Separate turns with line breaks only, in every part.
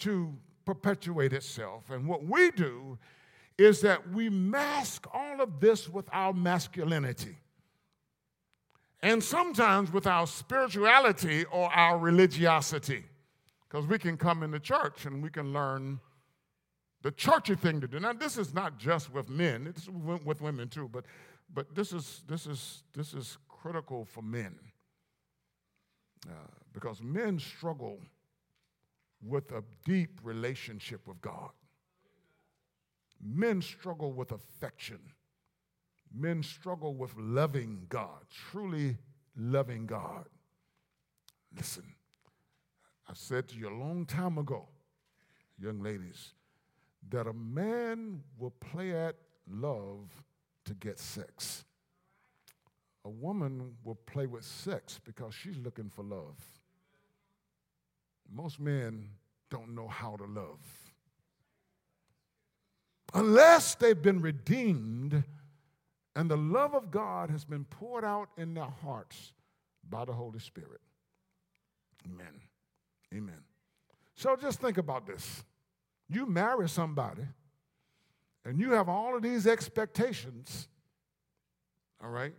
to perpetuate itself. And what we do is that we mask all of this with our masculinity. And sometimes with our spirituality or our religiosity. Because we can come into church and we can learn the churchy thing to do. Now, this is not just with men, it's with women too, but, but this, is, this, is, this is critical for men. Uh, because men struggle with a deep relationship with God. Men struggle with affection. Men struggle with loving God, truly loving God. Listen, I said to you a long time ago, young ladies, that a man will play at love to get sex. A woman will play with sex because she's looking for love. Most men don't know how to love. Unless they've been redeemed and the love of God has been poured out in their hearts by the Holy Spirit. Amen. Amen. So just think about this. You marry somebody and you have all of these expectations, all right,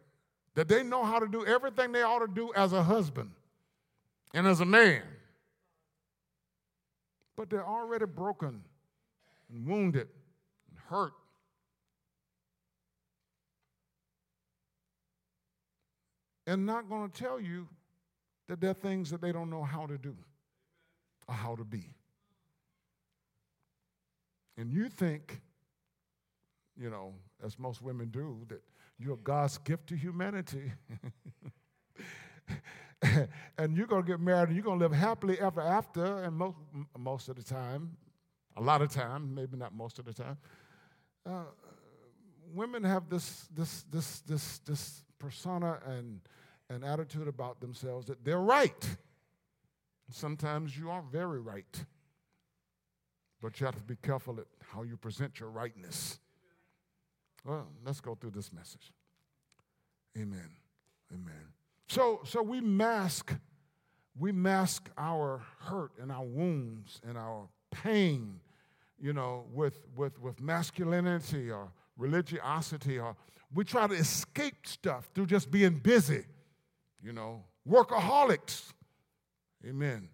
that they know how to do everything they ought to do as a husband and as a man. But they're already broken and wounded and hurt. And not going to tell you that there are things that they don't know how to do or how to be. And you think, you know, as most women do, that you're God's gift to humanity. and you're going to get married and you're going to live happily ever after, and most, most of the time, a lot of time, maybe not most of the time, uh, women have this, this, this, this, this persona and, and attitude about themselves that they're right. Sometimes you are very right. But you have to be careful at how you present your rightness. Well, let's go through this message. Amen. Amen. So, so we mask, we mask our hurt and our wounds and our pain, you know, with, with, with masculinity or religiosity, or we try to escape stuff through just being busy, you know, workaholics. Amen.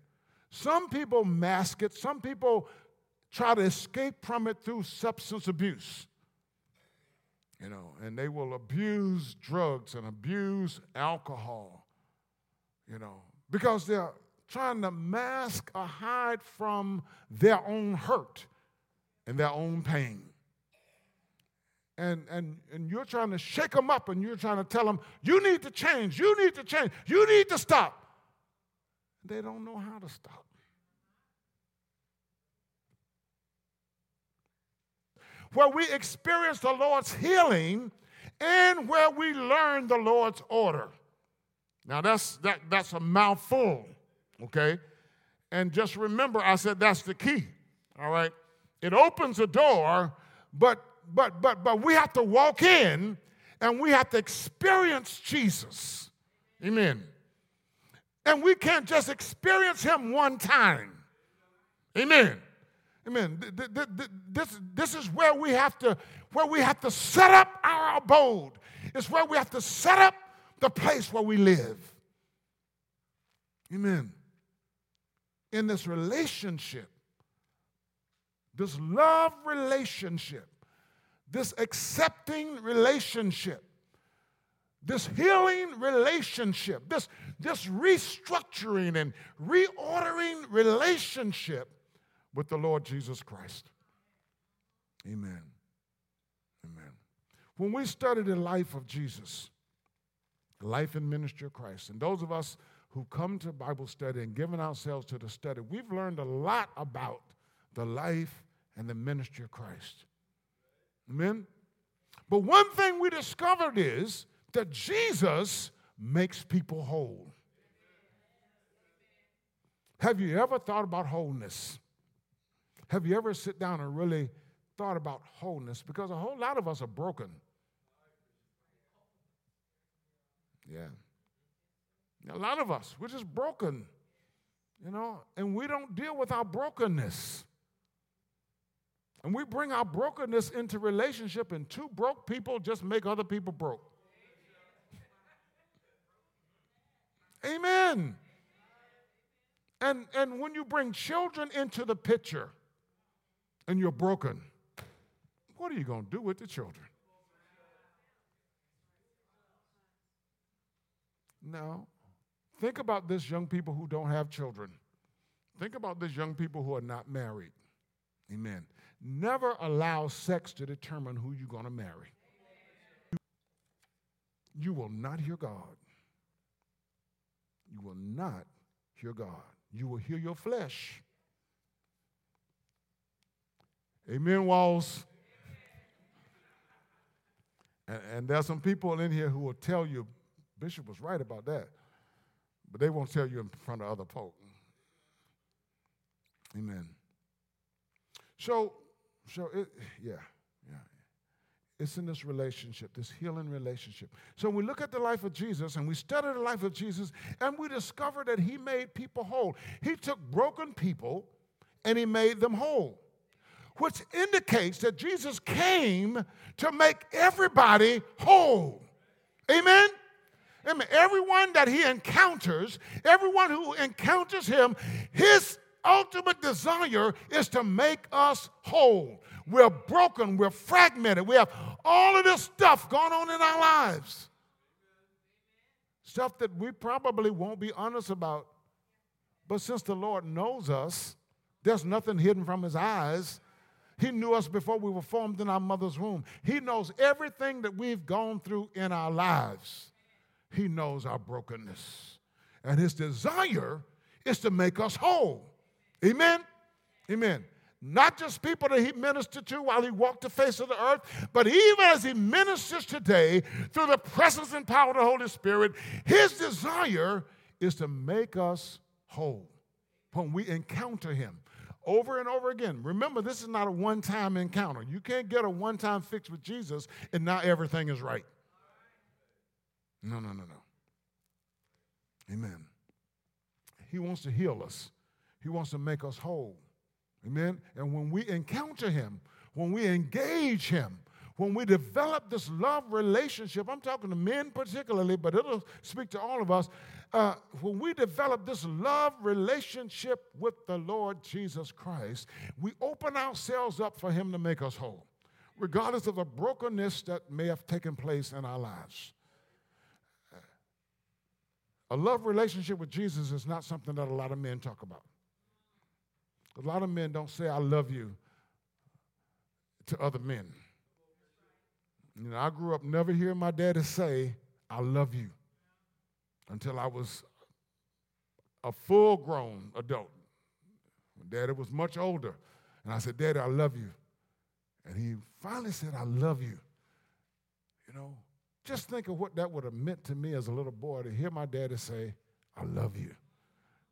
Some people mask it, some people try to escape from it through substance abuse. You know, and they will abuse drugs and abuse alcohol, you know, because they're trying to mask or hide from their own hurt and their own pain. And, and, and you're trying to shake them up and you're trying to tell them, you need to change, you need to change, you need to stop. They don't know how to stop. Where we experience the Lord's healing and where we learn the Lord's order. Now that's that, that's a mouthful, okay? And just remember, I said that's the key. All right. It opens a door, but but but but we have to walk in and we have to experience Jesus. Amen. And we can't just experience him one time. Amen. Amen. This, this is where we have to where we have to set up our abode. It's where we have to set up the place where we live. Amen. In this relationship, this love relationship, this accepting relationship, this healing relationship, this, this restructuring and reordering relationship with the Lord Jesus Christ. Amen. Amen. When we study the life of Jesus, life and ministry of Christ, and those of us who come to Bible study and given ourselves to the study, we've learned a lot about the life and the ministry of Christ. Amen? But one thing we discovered is that Jesus makes people whole. Have you ever thought about wholeness? Have you ever sit down and really thought about wholeness? Because a whole lot of us are broken. Yeah. A lot of us, we're just broken. You know, and we don't deal with our brokenness. And we bring our brokenness into relationship, and two broke people just make other people broke. Amen. And, and when you bring children into the picture and you're broken, what are you going to do with the children? Now, think about this young people who don't have children. Think about this young people who are not married. Amen. Never allow sex to determine who you're going to marry. You will not hear God. You will not hear God. You will hear your flesh. Amen, Walls. And, and there's some people in here who will tell you, Bishop was right about that, but they won't tell you in front of other folk. Amen. So, so it, yeah, yeah. It's in this relationship, this healing relationship. So we look at the life of Jesus and we study the life of Jesus and we discover that he made people whole. He took broken people and he made them whole, which indicates that Jesus came to make everybody whole. Amen? Amen. Everyone that he encounters, everyone who encounters him, his ultimate desire is to make us whole. We're broken, we're fragmented, we have all of this stuff going on in our lives. Stuff that we probably won't be honest about. But since the Lord knows us, there's nothing hidden from his eyes. He knew us before we were formed in our mother's womb. He knows everything that we've gone through in our lives. He knows our brokenness. And his desire is to make us whole. Amen? Amen. Not just people that he ministered to while he walked the face of the earth, but even as he ministers today through the presence and power of the Holy Spirit, his desire is to make us whole when we encounter him over and over again. Remember, this is not a one time encounter. You can't get a one time fix with Jesus and now everything is right. No, no, no, no. Amen. He wants to heal us. He wants to make us whole. Amen. And when we encounter Him, when we engage Him, when we develop this love relationship, I'm talking to men particularly, but it'll speak to all of us. Uh, when we develop this love relationship with the Lord Jesus Christ, we open ourselves up for Him to make us whole, regardless of the brokenness that may have taken place in our lives. A love relationship with Jesus is not something that a lot of men talk about. A lot of men don't say, I love you to other men. You know, I grew up never hearing my daddy say, I love you until I was a full grown adult. Daddy was much older. And I said, Daddy, I love you. And he finally said, I love you. You know, just think of what that would have meant to me as a little boy to hear my daddy say, I love you.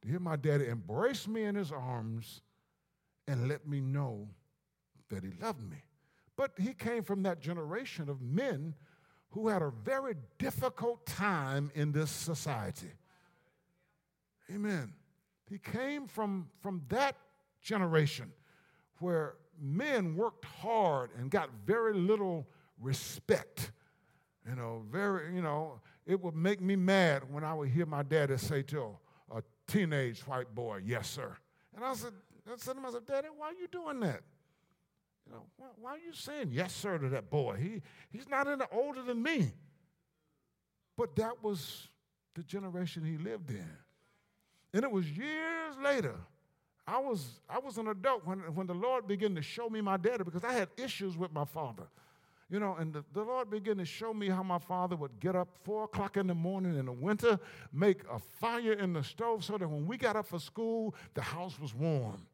To hear my daddy embrace me in his arms and let me know that he loved me. But he came from that generation of men who had a very difficult time in this society. Amen. He came from, from that generation where men worked hard and got very little respect. You know, very, you know, it would make me mad when I would hear my daddy say to a, teenage white boy, yes, sir. And I said, I said to myself, Daddy, why are you doing that? You know, why, why, are you saying yes, sir, to that boy? He, he's not any older than me. But that was the generation he lived in. And it was years later. I was, I was an adult when, when the Lord began to show me my daddy because I had issues with my father. You know, and the, the, Lord began to show me how my father would get up four o'clock in the morning in the winter, make a fire in the stove so that when we got up for school, the house was warm.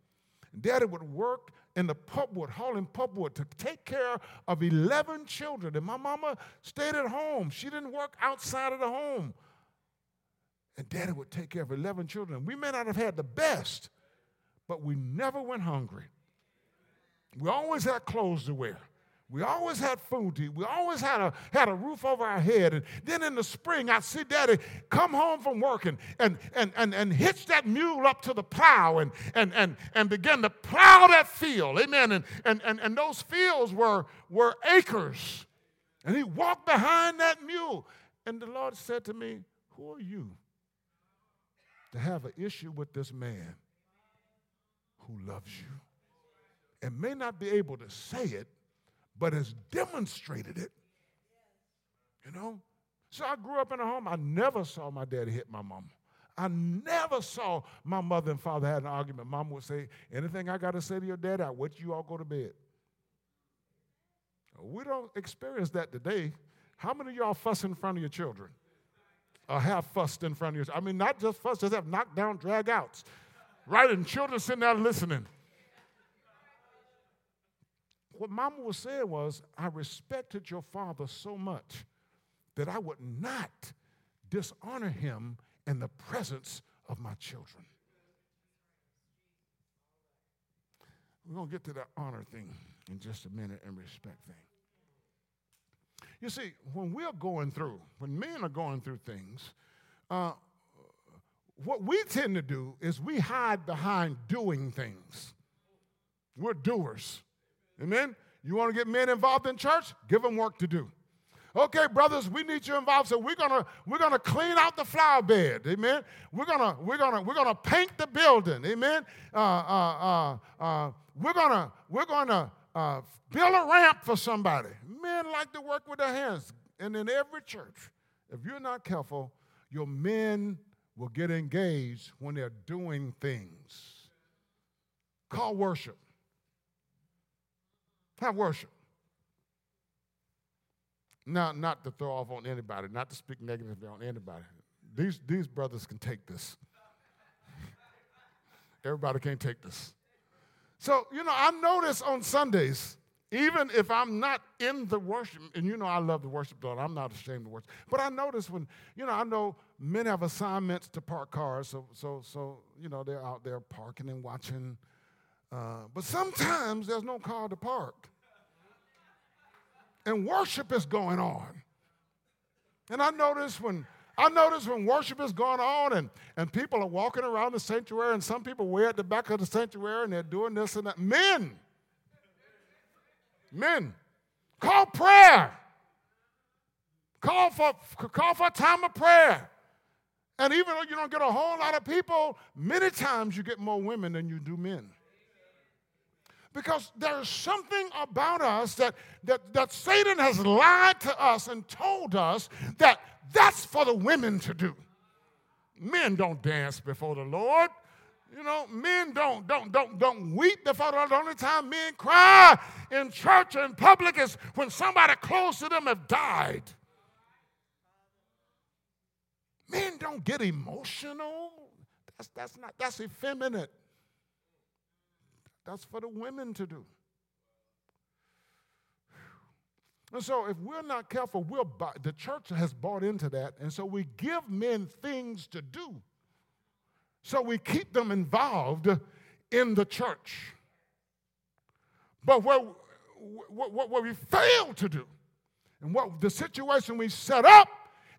Daddy would work in the pulpwood, hauling pulpwood to take care of 11 children. And my mama stayed at home. She didn't work outside of the home. And daddy would take care of 11 children. We may not have had the best, but we never went hungry. We always had clothes to wear. We always had food to eat. We always had a, had a roof over our head. And then in the spring, I'd see daddy come home from work and, and, and, and, and hitch that mule up to the plow and, and, and, and begin to plow that field. Amen. And, and, and, and those fields were, were acres. And he walked behind that mule. And the Lord said to me, Who are you to have an issue with this man who loves you? And may not be able to say it, but has demonstrated it. You know? So I grew up in a home, I never saw my daddy hit my mama. I never saw my mother and father had an argument. Mom would say, Anything I got to say to your daddy, I wait you all go to bed. We don't experience that today. How many of y'all fuss in front of your children? Or have fussed in front of your I mean, not just fuss, just have knockdown, drag outs. Right? And children sitting there listening what mama was saying was, I respected your father so much that I would not dishonor him in the presence of my children. We're going to get to that honor thing in just a minute and respect thing. You see, when we're going through, when men are going through things, uh, what we tend to do is we hide behind doing things. We're doers. Amen? You want to get men involved in church? Give them work to do. Okay, brothers, we need you involved. So we're gonna we're gonna clean out the flower bed. Amen. We're gonna we're gonna we're gonna paint the building. Amen. Uh, uh, uh, uh we're gonna we're gonna uh, build a ramp for somebody. Men like to work with their hands, and in every church, if you're not careful, your men will get engaged when they're doing things. Call worship. Have worship. Now, not to throw off on anybody, not to speak negatively on anybody. These, these brothers can take this. Everybody can't take this. So, you know, I notice on Sundays, even if I'm not in the worship, and you know I love the worship, though, I'm not ashamed to worship. But I notice when, you know, I know men have assignments to park cars, so, so, so you know, they're out there parking and watching uh, but sometimes there's no car to park. And worship is going on. And I notice when I notice when worship is going on and, and people are walking around the sanctuary, and some people way at the back of the sanctuary and they're doing this and that. Men, men, call prayer. Call for, call for a time of prayer. And even though you don't get a whole lot of people, many times you get more women than you do men because there's something about us that, that, that Satan has lied to us and told us that that's for the women to do. Men don't dance before the Lord. You know, men don't don't don't don't weep before the Lord. The only time men cry in church or in public is when somebody close to them have died. Men don't get emotional. That's that's not that's effeminate. That's for the women to do. And so, if we're not careful, we'll buy, the church has bought into that, and so we give men things to do. So we keep them involved in the church. But what, what, what we fail to do, and what the situation we set up,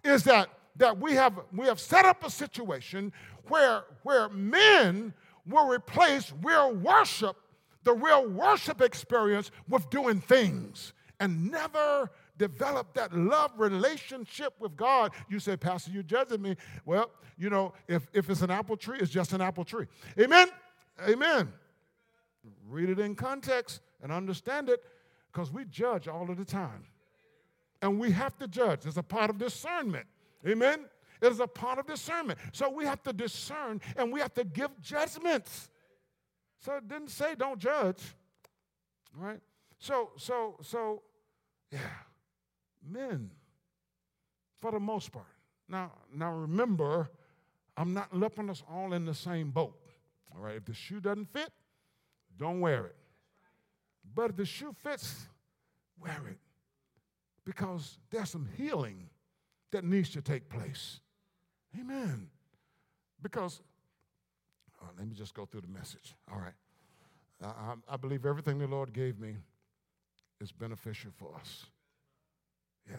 is that, that we, have, we have set up a situation where, where men will replace real worship, the real worship experience, with doing things and never develop that love relationship with God. You say, Pastor, you're judging me. Well, you know, if, if it's an apple tree, it's just an apple tree. Amen? Amen. Read it in context and understand it because we judge all of the time. And we have to judge. It's a part of discernment. Amen? It is a part of discernment. So we have to discern and we have to give judgments. So it didn't say don't judge. Right? So, so, so, yeah. Men, for the most part. Now, now remember, I'm not lumping us all in the same boat. All right, if the shoe doesn't fit, don't wear it. But if the shoe fits, wear it. Because there's some healing that needs to take place. Amen. Because, let me just go through the message. All right. I, I, believe everything the Lord gave me is beneficial for us. Yeah.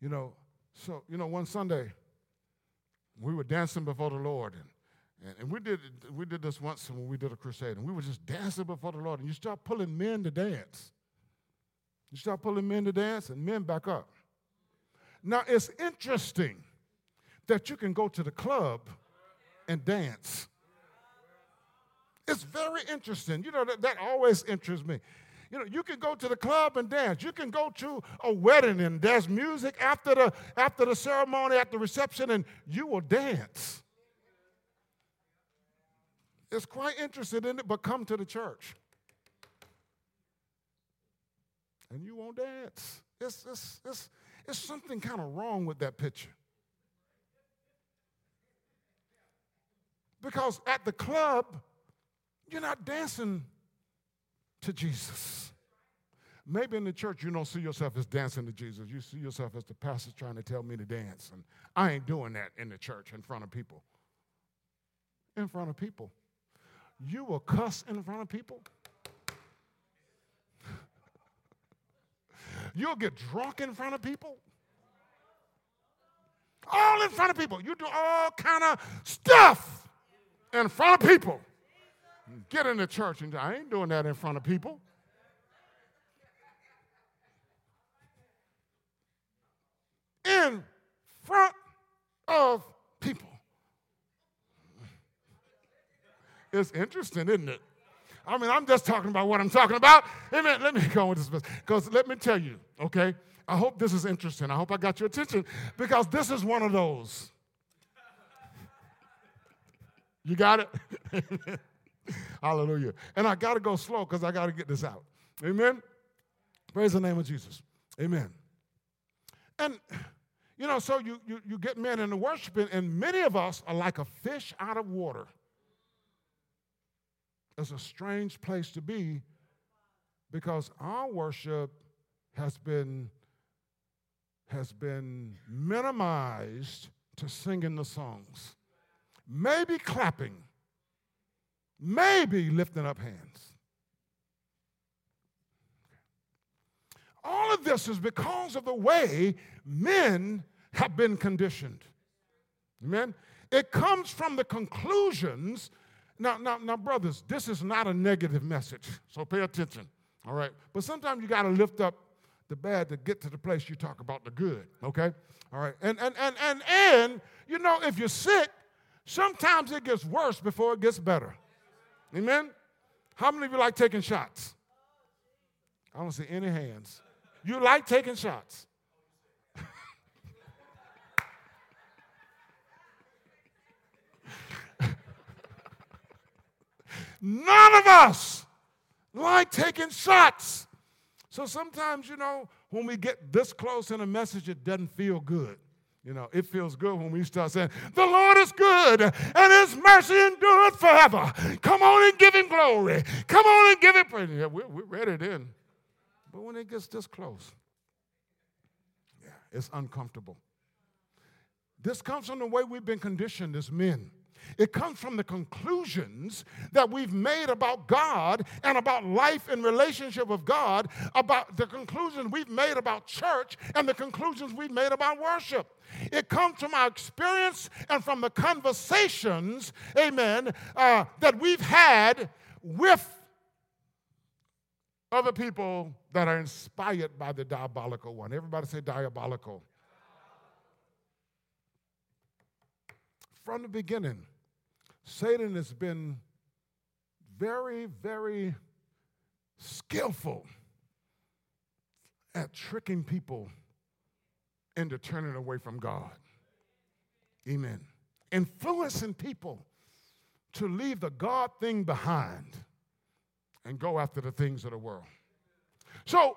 You know, so, you know, one Sunday, we were dancing before the Lord, and, and, and we, did, we did this once when we did a crusade, and we were just dancing before the Lord, and you start pulling men to dance. You start pulling men to dance, and men back up. Now, it's interesting that you can go to the club and dance. It's very interesting. You know, that, that always interests me. You know, you can go to the club and dance. You can go to a wedding and there's music after the after the ceremony, at the reception, and you will dance. It's quite interested in it, but come to the church. And you won't dance. It's, it's, it's, it's something kind of wrong with that picture. Because at the club, you're not dancing to Jesus. Maybe in the church you don't see yourself as dancing to Jesus. You see yourself as the pastor trying to tell me to dance. And I ain't doing that in the church in front of people. In front of people. You will cuss in front of people. You'll get drunk in front of people. All in front of people. You do all kind of stuff in front of people. Get in the church and I ain't doing that in front of people. In front of people. It's interesting, isn't it? I mean, I'm just talking about what I'm talking about. Amen. Let me go with this because let me tell you, okay? I hope this is interesting. I hope I got your attention because this is one of those. You got it? Hallelujah. And I got to go slow because I got to get this out. Amen. Praise the name of Jesus. Amen. And, you know, so you, you, you get men in the worshiping, and many of us are like a fish out of water. It's a strange place to be because our worship has been has been minimized to singing the songs, maybe clapping, maybe lifting up hands. All of this is because of the way men have been conditioned. Amen. It comes from the conclusions. Now, now, now, brothers, this is not a negative message, so pay attention. All right. But sometimes you got to lift up the bad to get to the place you talk about the good, okay? All right. And and and and and you know, if you're sick, sometimes it gets worse before it gets better. Amen? How many of you like taking shots? I don't see any hands. You like taking shots. None of us like taking shots. So sometimes, you know, when we get this close in a message, it doesn't feel good. You know, it feels good when we start saying, The Lord is good and his mercy endureth forever. Come on and give him glory. Come on and give him praise. Yeah, we're, we're ready then. But when it gets this close, yeah, it's uncomfortable. This comes from the way we've been conditioned as men. It comes from the conclusions that we've made about God and about life in relationship with God, about the conclusions we've made about church and the conclusions we've made about worship. It comes from our experience and from the conversations, amen, uh, that we've had with other people that are inspired by the diabolical one. Everybody say diabolical. From the beginning, Satan has been very, very skillful at tricking people into turning away from God. Amen. Influencing people to leave the God thing behind and go after the things of the world. So,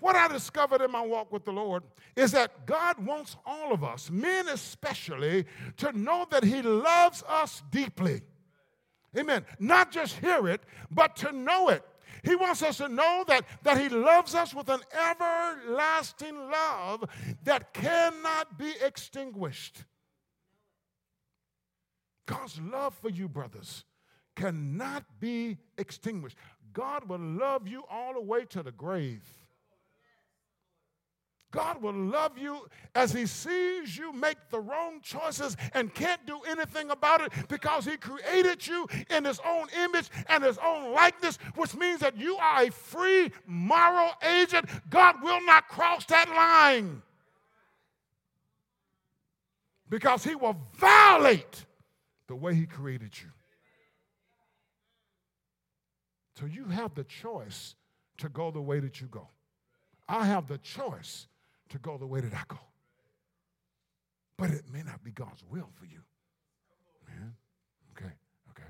what I discovered in my walk with the Lord is that God wants all of us, men especially, to know that He loves us deeply. Amen. Not just hear it, but to know it. He wants us to know that, that He loves us with an everlasting love that cannot be extinguished. God's love for you, brothers, cannot be extinguished. God will love you all the way to the grave. God will love you as He sees you make the wrong choices and can't do anything about it because He created you in His own image and His own likeness, which means that you are a free moral agent. God will not cross that line because He will violate the way He created you. So you have the choice to go the way that you go. I have the choice to go the way that I go. But it may not be God's will for you. Man. Okay, okay.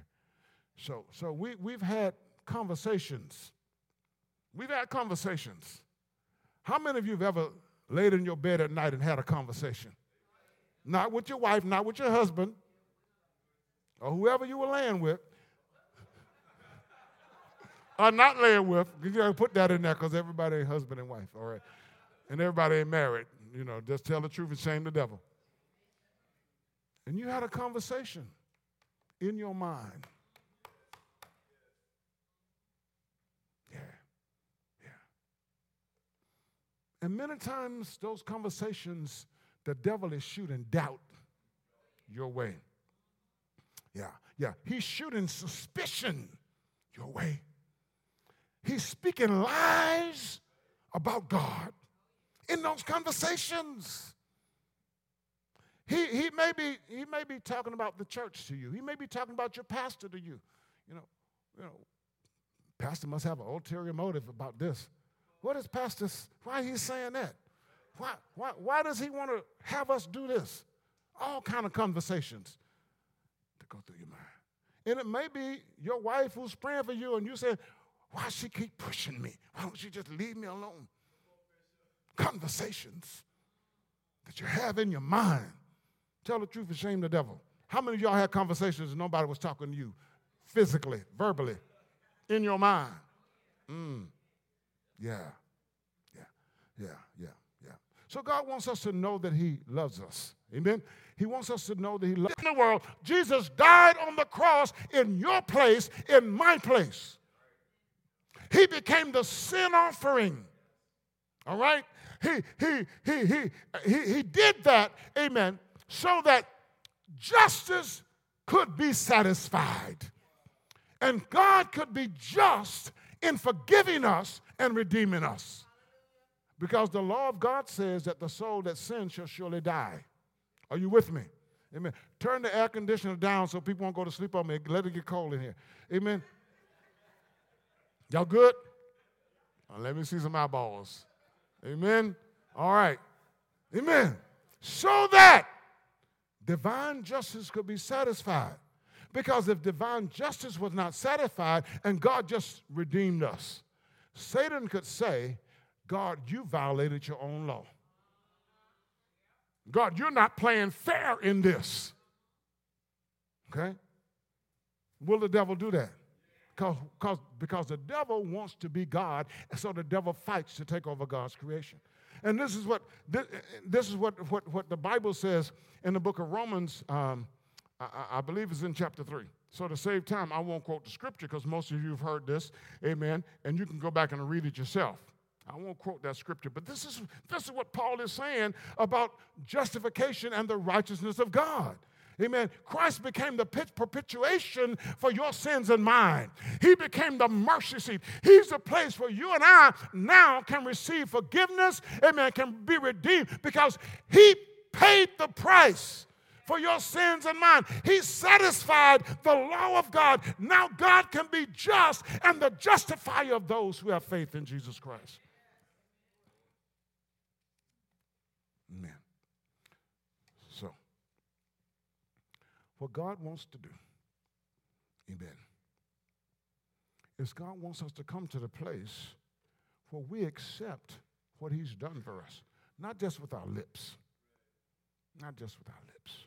So so we, we've had conversations. We've had conversations. How many of you have ever laid in your bed at night and had a conversation? Not with your wife, not with your husband, or whoever you were laying with, or not laying with. You gotta put that in there because everybody ain't husband and wife, all right? And everybody ain't married. You know, just tell the truth and shame the devil. And you had a conversation in your mind. Yeah, yeah. And many times those conversations, the devil is shooting doubt your way. Yeah, yeah. He's shooting suspicion your way. He's speaking lies about God in those conversations. He, he, may be, he may be talking about the church to you. He may be talking about your pastor to you. You know, you know, pastor must have an ulterior motive about this. What is pastor, why he's saying that? Why, why, why does he want to have us do this? All kind of conversations to go through your mind. And it may be your wife who's praying for you and you say, why she keep pushing me? Why don't she just leave me alone? Conversations that you have in your mind. Tell the truth and shame the devil. How many of y'all had conversations and nobody was talking to you physically, verbally, in your mind? Mm. Yeah, yeah, yeah, yeah, yeah. So God wants us to know that He loves us. Amen. He wants us to know that He loves in the world. Jesus died on the cross in your place, in my place. He became the sin offering. All right? He, he, he, he, he, he did that, amen, so that justice could be satisfied. And God could be just in forgiving us and redeeming us. Because the law of God says that the soul that sins shall surely die. Are you with me? Amen. Turn the air conditioner down so people won't go to sleep on me. Let it get cold in here. Amen. Y'all good? Let me see some eyeballs. Amen. All right. Amen. So that divine justice could be satisfied. Because if divine justice was not satisfied and God just redeemed us, Satan could say, God, you violated your own law. God, you're not playing fair in this. Okay? Will the devil do that? Cause, cause, because the devil wants to be God, and so the devil fights to take over God's creation. And this is what this, this is what, what, what the Bible says in the book of Romans. Um, I, I, believe it's in chapter three. So to save time, I won't quote the scripture because most of you have heard this, Amen. And you can go back and read it yourself. I won't quote that scripture, but this is this is what Paul is saying about justification and the righteousness of God. Amen. Christ became the propitiation for your sins and mine. He became the mercy seat. He's the place where you and I now can receive forgiveness. Amen. Can be redeemed because He paid the price for your sins and mine. He satisfied the law of God. Now God can be just and the justifier of those who have faith in Jesus Christ. Amen. What God wants to do, amen, is God wants us to come to the place where we accept what He's done for us, not just with our lips. Not just with our lips.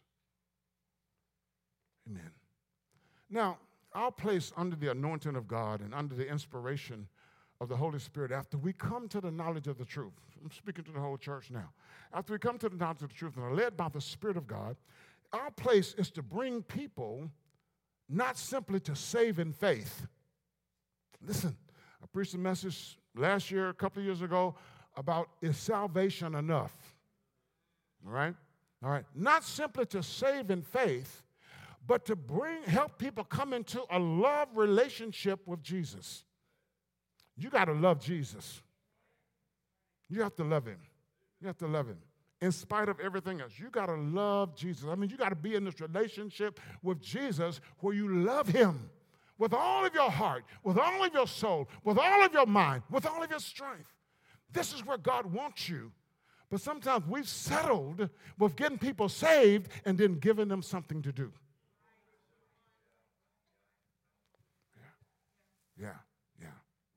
Amen. Now, our place under the anointing of God and under the inspiration of the Holy Spirit, after we come to the knowledge of the truth, I'm speaking to the whole church now. After we come to the knowledge of the truth and are led by the Spirit of God, our place is to bring people not simply to save in faith. Listen, I preached a message last year, a couple of years ago, about is salvation enough? All right? All right. Not simply to save in faith, but to bring help people come into a love relationship with Jesus. You got to love Jesus. You have to love him. You have to love him. In spite of everything else, you got to love Jesus. I mean, you got to be in this relationship with Jesus where you love him with all of your heart, with all of your soul, with all of your mind, with all of your strength. This is where God wants you. But sometimes we've settled with getting people saved and then giving them something to do. Yeah, yeah, yeah,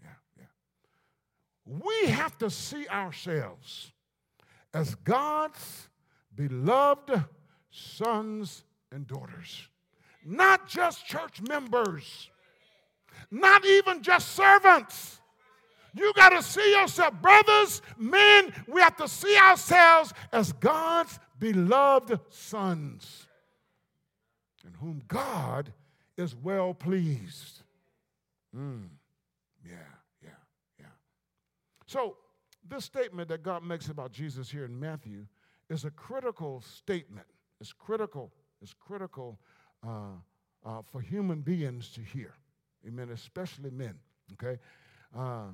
yeah, yeah. We have to see ourselves as God's beloved sons and daughters, not just church members, not even just servants. You got to see yourself, brothers, men, we have to see ourselves as God's beloved sons, in whom God is well pleased. Mm. Yeah, yeah, yeah. So, this statement that God makes about Jesus here in Matthew is a critical statement. It's critical. It's critical uh, uh, for human beings to hear. Amen. Especially men. Okay. Uh,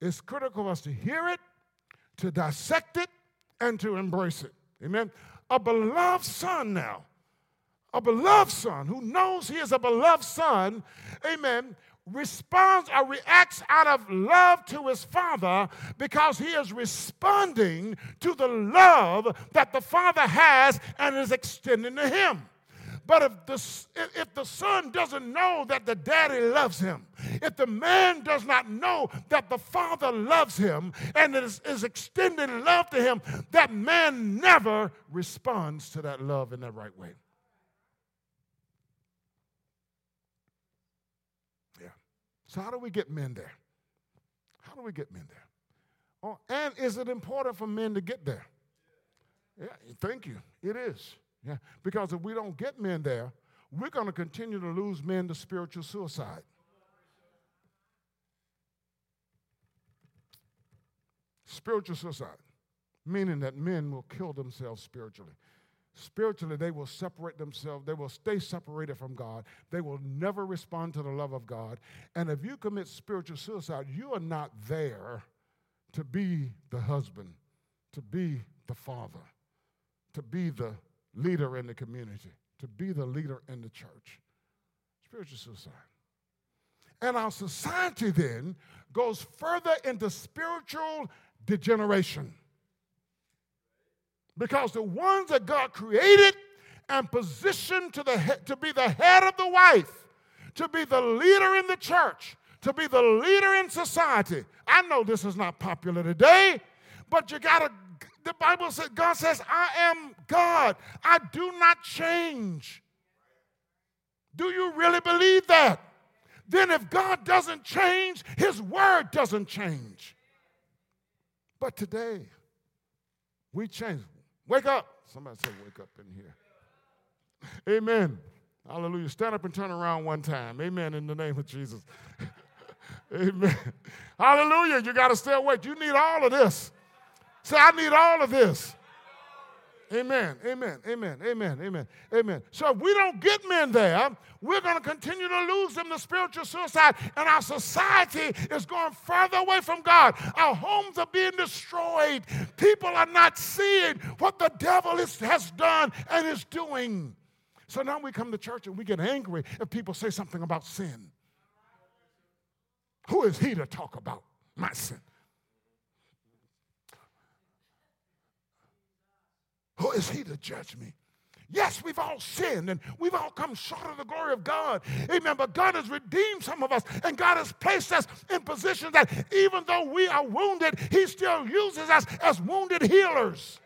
it's critical for us to hear it, to dissect it, and to embrace it. Amen. A beloved son now, a beloved son who knows he is a beloved son, amen, responds or reacts out of love to his father because he is responding to the love that the father has and is extending to him. But if the, if the son doesn't know that the daddy loves him, if the man does not know that the father loves him and is, is extending love to him, that man never responds to that love in the right way. Yeah. So, how do we get men there? How do we get men there? Oh, and is it important for men to get there? Yeah, thank you. It is. Yeah, because if we don't get men there, we're going to continue to lose men to spiritual suicide. Spiritual suicide, meaning that men will kill themselves spiritually. Spiritually, they will separate themselves. They will stay separated from God. They will never respond to the love of God. And if you commit spiritual suicide, you are not there to be the husband, to be the father, to be the leader in the community, to be the leader in the church. Spiritual suicide. And our society then goes further into spiritual degeneration. Because the ones that God created and positioned to, the he- to be the head of the wife, to be the leader in the church, to be the leader in society. I know this is not popular today, but you got to the Bible says, God says, I am God. I do not change. Do you really believe that? Then, if God doesn't change, His word doesn't change. But today, we change. Wake up. Somebody say, Wake up in here. Amen. Hallelujah. Stand up and turn around one time. Amen. In the name of Jesus. Amen. Hallelujah. You got to stay awake. You need all of this. Say, I need all of this. Amen, amen, amen, amen, amen, amen. So if we don't get men there, we're going to continue to lose them to spiritual suicide, and our society is going further away from God. Our homes are being destroyed. People are not seeing what the devil is, has done and is doing. So now we come to church and we get angry if people say something about sin. Who is he to talk about my sin? Who is he to judge me? Yes, we've all sinned and we've all come short of the glory of God. Amen. But God has redeemed some of us and God has placed us in positions that even though we are wounded, He still uses us as wounded healers.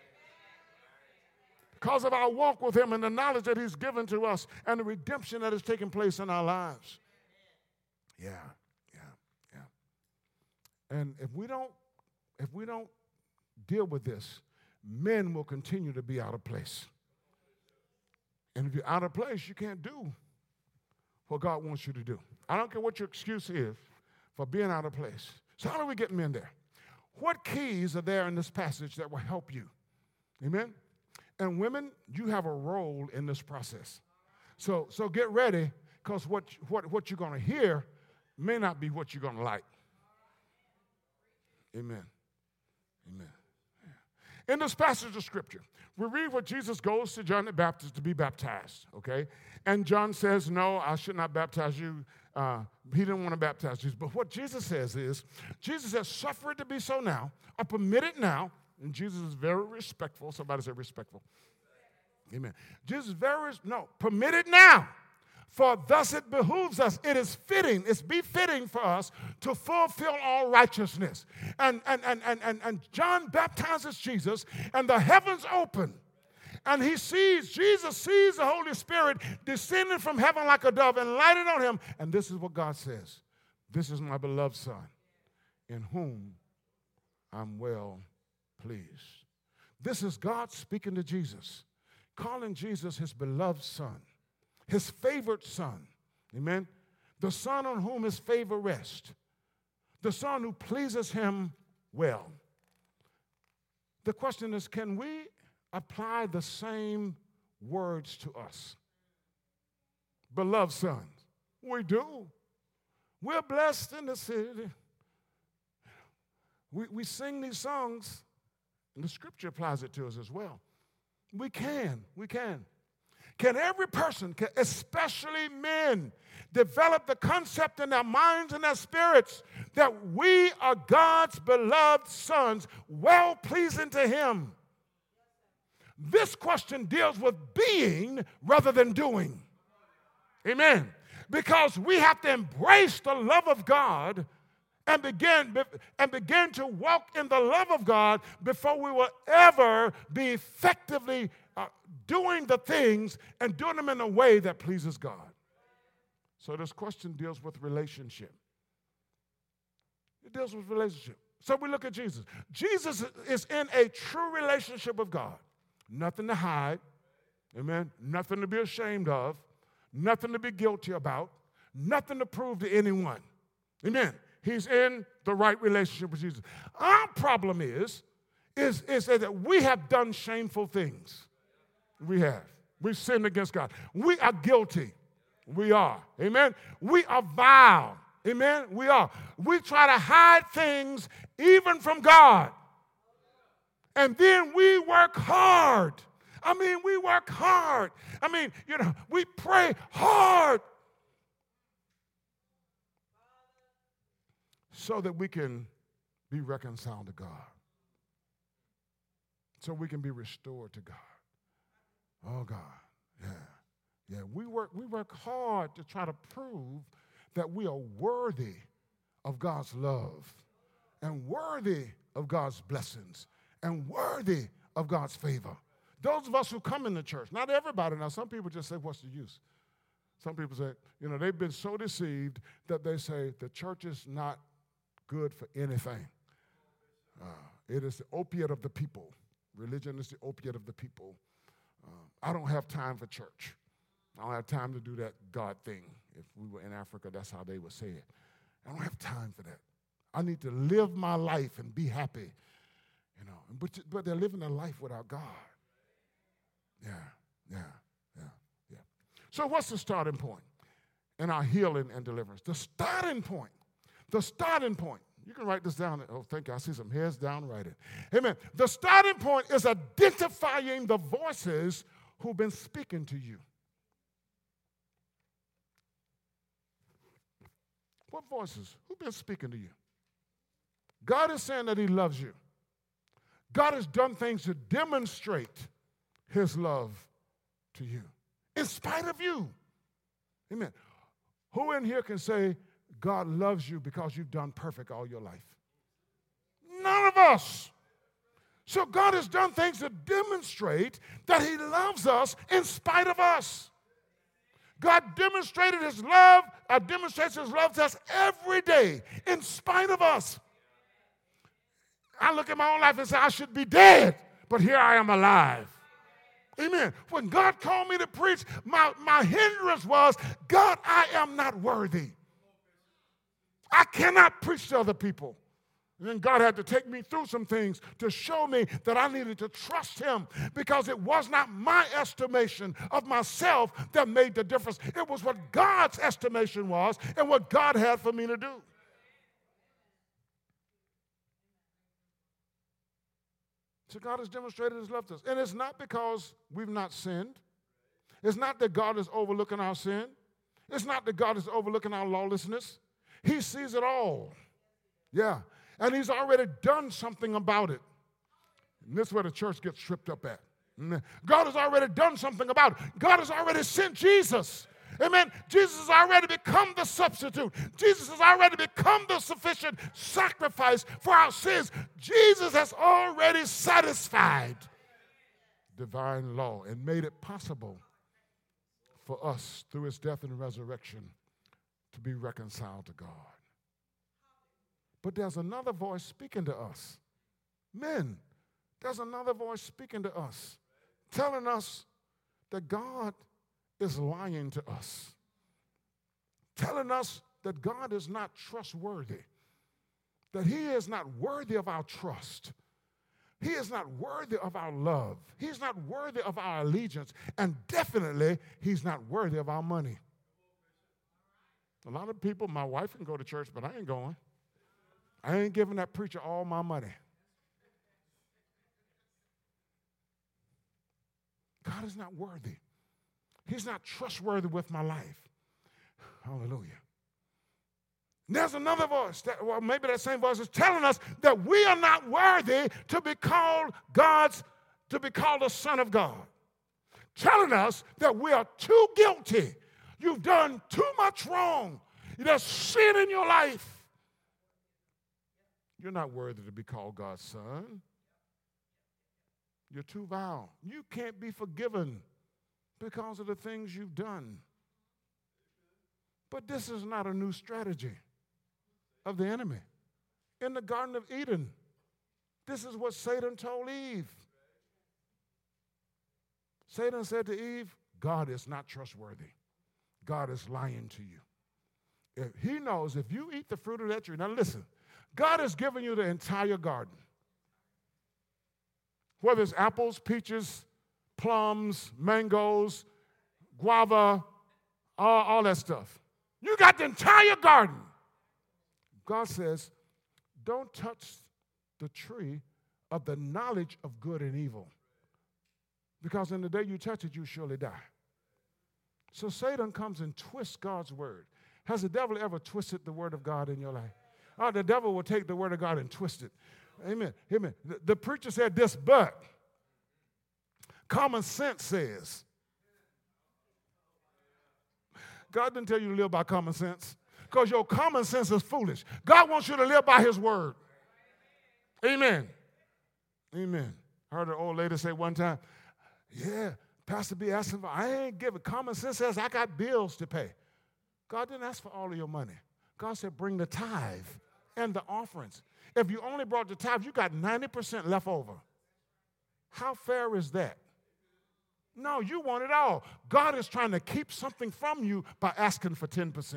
Because of our walk with Him and the knowledge that He's given to us and the redemption that has taken place in our lives. Yeah, yeah, yeah. And if we don't, if we don't deal with this, men will continue to be out of place. And if you're out of place, you can't do what God wants you to do. I don't care what your excuse is for being out of place. So, how do we get men there? what keys are there in this passage that will help you? Amen? And women, you have a role in this process. So, so get ready because what, what, what you're going to hear may not be what you're going to like. Amen. Amen. In this passage of scripture, we read what Jesus goes to John the Baptist to be baptized, okay? And John says, No, I should not baptize you. Uh, he didn't want to baptize Jesus. But what Jesus says is, Jesus says, Suffer it to be so now, or permit it now. And Jesus is very respectful. Somebody say respectful. Amen. Jesus is very, no, permit it now. For thus it behooves us, it is fitting, it's befitting for us to fulfill all righteousness. And, and, and, and, and, and John baptizes Jesus, and the heavens open. And he sees, Jesus sees the Holy Spirit descending from heaven like a dove and lighted on him. And this is what God says This is my beloved Son, in whom I'm well pleased. This is God speaking to Jesus, calling Jesus his beloved Son his favorite son. Amen. The son on whom his favor rests. The son who pleases him well. The question is can we apply the same words to us? Beloved sons, we do. We're blessed in the city. We, we sing these songs, and the scripture applies it to us as well. We can, we can. Can every person, especially men, develop the concept in their minds and their spirits that we are God's beloved sons, well pleasing to Him? This question deals with being rather than doing. Amen. Because we have to embrace the love of God and begin, and begin to walk in the love of God before we will ever be effectively uh, doing the things and doing them in a way that pleases God. So this question deals with relationship. It deals with relationship. So we look at Jesus. Jesus is in a true relationship with God. Nothing to hide. Amen. Nothing to be ashamed of. Nothing to be guilty about. Nothing to prove to anyone. Amen. He's in the right relationship with Jesus. Our problem is, is, is that we have done shameful things. We have. We've sinned against God. We are guilty. We are. Amen. We are vile. Amen. We are. We try to hide things even from God. And then we work hard. I mean, we work hard. I mean, you know, we pray hard so that we can be reconciled to God, so we can be restored to God. Oh God, yeah, yeah. We work, we work hard to try to prove that we are worthy of God's love and worthy of God's blessings and worthy of God's favor. Those of us who come in the church, not everybody now, some people just say, What's the use? Some people say, you know, they've been so deceived that they say the church is not good for anything. Uh, it is the opiate of the people. Religion is the opiate of the people. Um, I don't have time for church. I don't have time to do that God thing. If we were in Africa, that's how they would say it. I don't have time for that. I need to live my life and be happy. You know, but, but they're living a life without God. Yeah, yeah, yeah, yeah. So what's the starting point in our healing and deliverance? The starting point. The starting point you can write this down. Oh, thank you. I see some heads down. Write it. Amen. The starting point is identifying the voices who've been speaking to you. What voices? Who've been speaking to you? God is saying that He loves you. God has done things to demonstrate His love to you, in spite of you. Amen. Who in here can say, God loves you because you've done perfect all your life. None of us. So God has done things to demonstrate that He loves us in spite of us. God demonstrated His love, uh, demonstrates His love to us every day in spite of us. I look at my own life and say, I should be dead, but here I am alive. Amen. When God called me to preach, my, my hindrance was, God, I am not worthy. I cannot preach to other people. And then God had to take me through some things to show me that I needed to trust Him because it was not my estimation of myself that made the difference. It was what God's estimation was and what God had for me to do. So God has demonstrated His love to us. And it's not because we've not sinned, it's not that God is overlooking our sin, it's not that God is overlooking our lawlessness. He sees it all. Yeah and he's already done something about it. And this is where the church gets tripped up at. Mm. God has already done something about it. God has already sent Jesus. Amen. Jesus has already become the substitute. Jesus has already become the sufficient sacrifice for our sins. Jesus has already satisfied divine law and made it possible for us through his death and resurrection to be reconciled to God. But there's another voice speaking to us. Men, there's another voice speaking to us, telling us that God is lying to us, telling us that God is not trustworthy, that He is not worthy of our trust. He is not worthy of our love. He's not worthy of our allegiance. And definitely, He's not worthy of our money. A lot of people, my wife can go to church, but I ain't going. I ain't giving that preacher all my money. God is not worthy. He's not trustworthy with my life. Hallelujah. There's another voice, that, well, maybe that same voice is telling us that we are not worthy to be called God's, to be called a son of God. Telling us that we are too guilty. You've done too much wrong. There's sin in your life. You're not worthy to be called God's son. You're too vile. You can't be forgiven because of the things you've done. But this is not a new strategy of the enemy. In the Garden of Eden, this is what Satan told Eve. Satan said to Eve, God is not trustworthy. God is lying to you. If he knows if you eat the fruit of that tree, now listen, God has given you the entire garden. Whether it's apples, peaches, plums, mangoes, guava, all, all that stuff. You got the entire garden. God says, don't touch the tree of the knowledge of good and evil. Because in the day you touch it, you surely die. So Satan comes and twists God's word. Has the devil ever twisted the word of God in your life? Oh, the devil will take the word of God and twist it. Amen. Amen. The, the preacher said this, but common sense says. God didn't tell you to live by common sense because your common sense is foolish. God wants you to live by his word. Amen. Amen. I heard an old lady say one time, Yeah, Pastor B asking for, I ain't giving. Common sense says I got bills to pay. God didn't ask for all of your money. God said, Bring the tithe and the offerings. If you only brought the tithe, you got 90% left over. How fair is that? No, you want it all. God is trying to keep something from you by asking for 10%.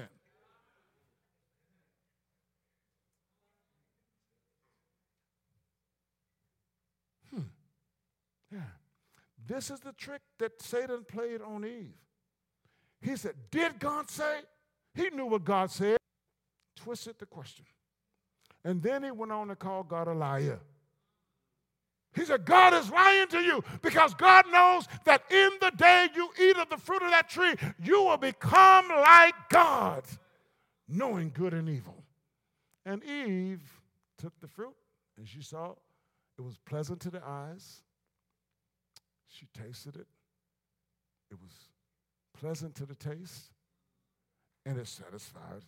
This is the trick that Satan played on Eve. He said, Did God say? He knew what God said. Twisted the question. And then he went on to call God a liar. He said, God is lying to you because God knows that in the day you eat of the fruit of that tree, you will become like God, knowing good and evil. And Eve took the fruit and she saw it was pleasant to the eyes. She tasted it. It was pleasant to the taste and it satisfied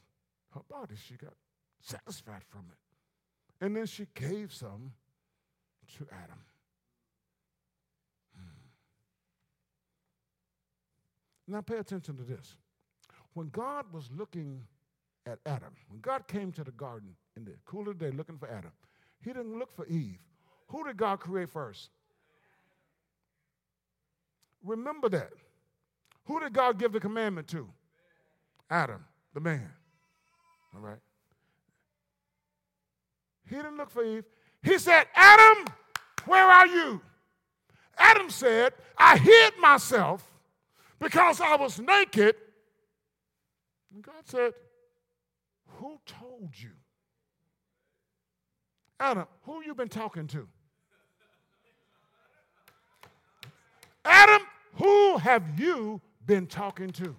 her body. She got satisfied from it. And then she gave some to Adam. Hmm. Now, pay attention to this. When God was looking at Adam, when God came to the garden in the cool of the day looking for Adam, he didn't look for Eve. Who did God create first? Remember that. Who did God give the commandment to? Adam, the man. All right? He didn't look for Eve. He said, Adam, where are you? Adam said, I hid myself because I was naked. And God said, Who told you? Adam, who you been talking to? Adam, who have you been talking to?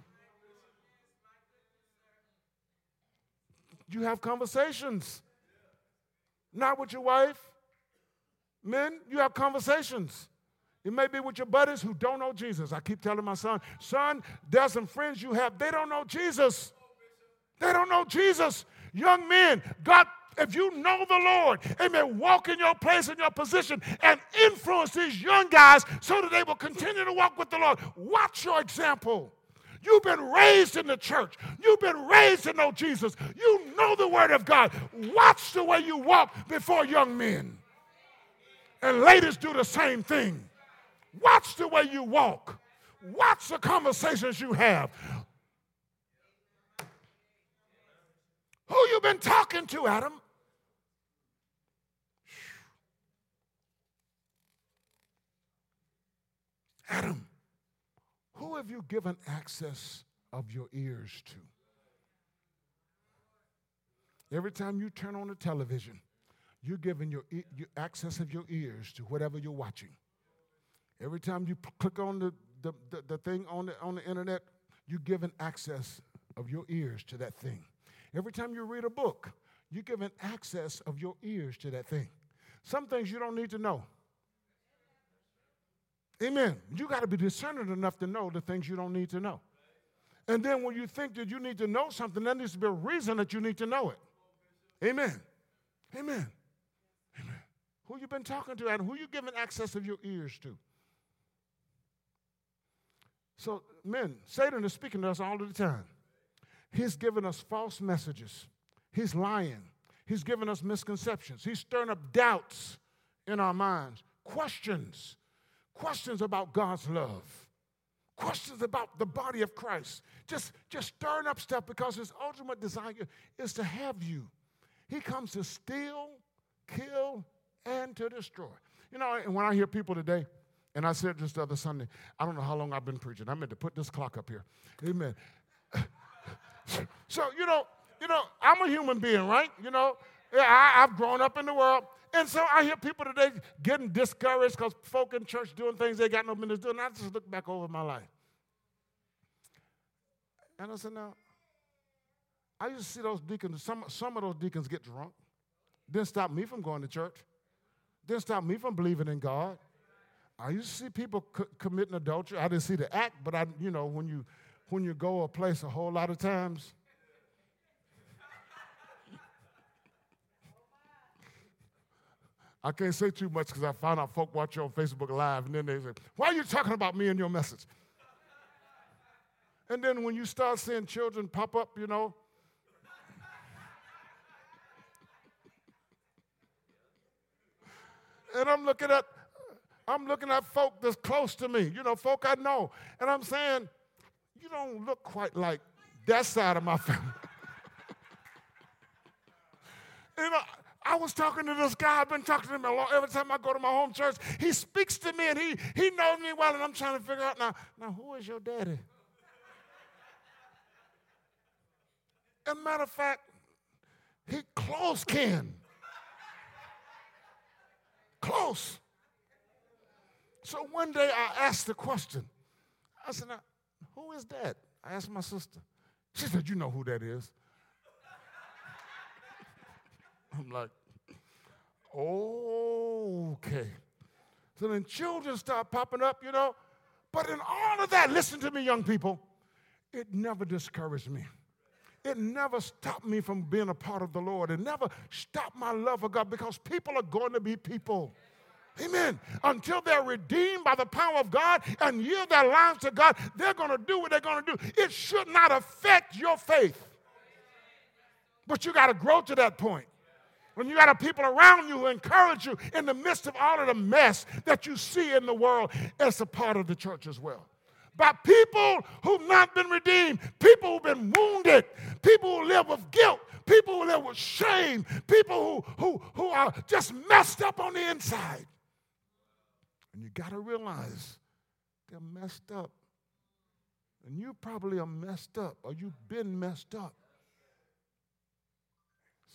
You have conversations. Not with your wife. Men, you have conversations. It may be with your buddies who don't know Jesus. I keep telling my son, son, there's some friends you have, they don't know Jesus. They don't know Jesus. Young men, God, if you know the Lord, amen, walk in your place and your position and influence these young guys so that they will continue to walk with the Lord. Watch your example. You've been raised in the church. You've been raised to know Jesus. You know the Word of God. Watch the way you walk before young men. And ladies do the same thing. Watch the way you walk. Watch the conversations you have. Who you been talking to, Adam? Adam, who have you given access of your ears to? Every time you turn on the television, you're giving your, your access of your ears to whatever you're watching. Every time you p- click on the, the, the, the, thing on the, on the internet, you're giving access of your ears to that thing. Every time you read a book, you're giving access of your ears to that thing. Some things you don't need to know. Amen. You got to be discerning enough to know the things you don't need to know. And then when you think that you need to know something, there needs to be a reason that you need to know it. Amen. Amen. Amen. Who you been talking to and who you giving access of your ears to? So, men, Satan is speaking to us all the time. He's giving us false messages. He's lying. He's giving us misconceptions. He's stirring up doubts in our minds, questions, questions about God's love, questions about the body of Christ. Just, just stirring up stuff because his ultimate desire is to have you. He comes to steal, kill, and to destroy. You know, and when I hear people today, and I said this the other Sunday, I don't know how long I've been preaching. I meant to put this clock up here. Amen. so, you know, you know, I'm a human being, right? You know, I, I've grown up in the world. And so I hear people today getting discouraged because folk in church doing things they got no business doing. I just look back over my life. And I said, now, I used to see those deacons, some, some of those deacons get drunk. Didn't stop me from going to church. Didn't stop me from believing in God. I used to see people c- committing adultery. I didn't see the act, but I, you know, when you when you go a place a whole lot of times, I can't say too much because I found out folk watch you on Facebook Live, and then they say, "Why are you talking about me in your message?" And then when you start seeing children pop up, you know. and I'm looking at I'm looking at folk that's close to me, you know, folk I know. And I'm saying, you don't look quite like that side of my family. you know, I was talking to this guy, I've been talking to him a lot. Every time I go to my home church, he speaks to me and he, he knows me well, and I'm trying to figure out now, now who is your daddy? As a matter of fact, he close kin. Close. So one day I asked the question. I said, who is that? I asked my sister. She said, you know who that is. I'm like, okay. So then children start popping up, you know. But in all of that, listen to me, young people, it never discouraged me. It never stopped me from being a part of the Lord. It never stopped my love for God because people are going to be people. Amen. Until they're redeemed by the power of God and yield their lives to God, they're going to do what they're going to do. It should not affect your faith. But you got to grow to that point. When you got a people around you who encourage you in the midst of all of the mess that you see in the world as a part of the church as well. by people who've not been redeemed, people who've been wounded, people who live with guilt, people who live with shame, people who, who, who are just messed up on the inside. And you got to realize they're messed up. And you probably are messed up, or you've been messed up.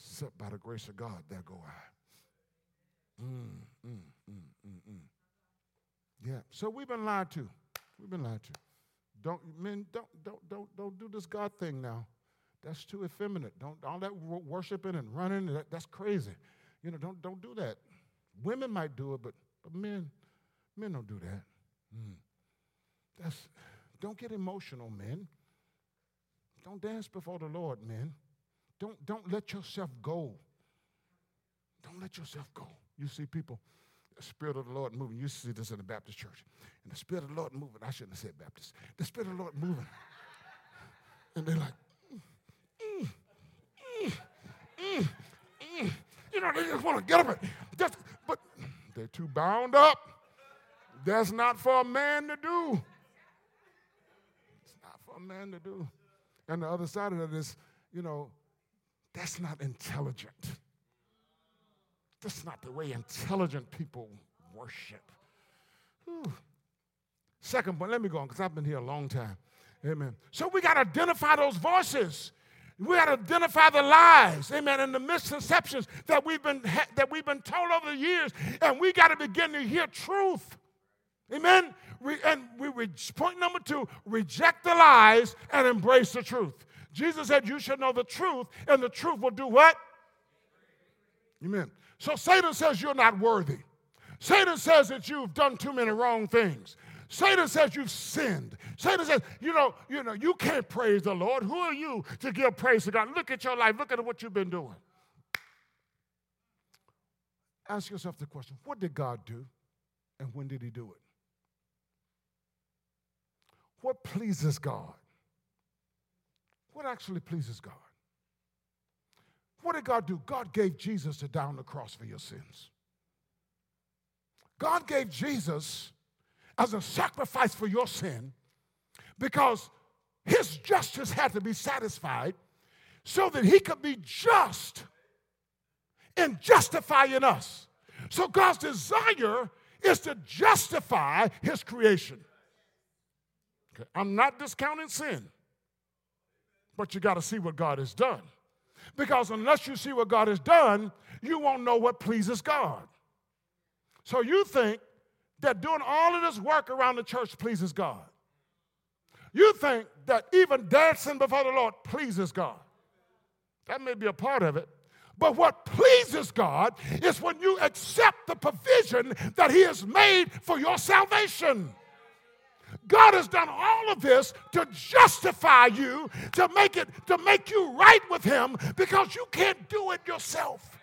Except by the grace of God, there go I. Mm, mm, mm, mm, mm. Yeah. So we've been lied to. We've been lied to. Don't men don't don't don't don't do this God thing now. That's too effeminate. Don't all that worshiping and running. That, that's crazy. You know, don't don't do that. Women might do it, but, but men men don't do that. Mm. That's don't get emotional, men. Don't dance before the Lord, men. Don't don't let yourself go. Don't let yourself go. You see people the Spirit of the Lord moving. You see this in the Baptist church. And the Spirit of the Lord moving. I shouldn't have said Baptist. The Spirit of the Lord moving. And they're like, mm, mm, mm, mm. you know, they just want to get up and just, but they're too bound up. That's not for a man to do. It's not for a man to do. And the other side of that is, you know, that's not intelligent. That's not the way intelligent people worship. Whew. Second point, let me go on because I've been here a long time. Amen. So we got to identify those voices. We got to identify the lies, amen, and the misconceptions that we've been that we've been told over the years, and we got to begin to hear truth, amen. We, and we, we point number two: reject the lies and embrace the truth. Jesus said, "You should know the truth, and the truth will do what?" Amen. So Satan says you're not worthy. Satan says that you've done too many wrong things. Satan says you've sinned. Satan says, you know, you know, you can't praise the Lord. Who are you to give praise to God? Look at your life. Look at what you've been doing. Ask yourself the question, what did God do and when did he do it? What pleases God? What actually pleases God? What did God do? God gave Jesus to die on the cross for your sins. God gave Jesus as a sacrifice for your sin because his justice had to be satisfied so that he could be just in justifying us. So God's desire is to justify his creation. Okay. I'm not discounting sin, but you got to see what God has done. Because unless you see what God has done, you won't know what pleases God. So you think that doing all of this work around the church pleases God. You think that even dancing before the Lord pleases God. That may be a part of it. But what pleases God is when you accept the provision that He has made for your salvation. God has done all of this to justify you, to make it, to make you right with Him, because you can't do it yourself.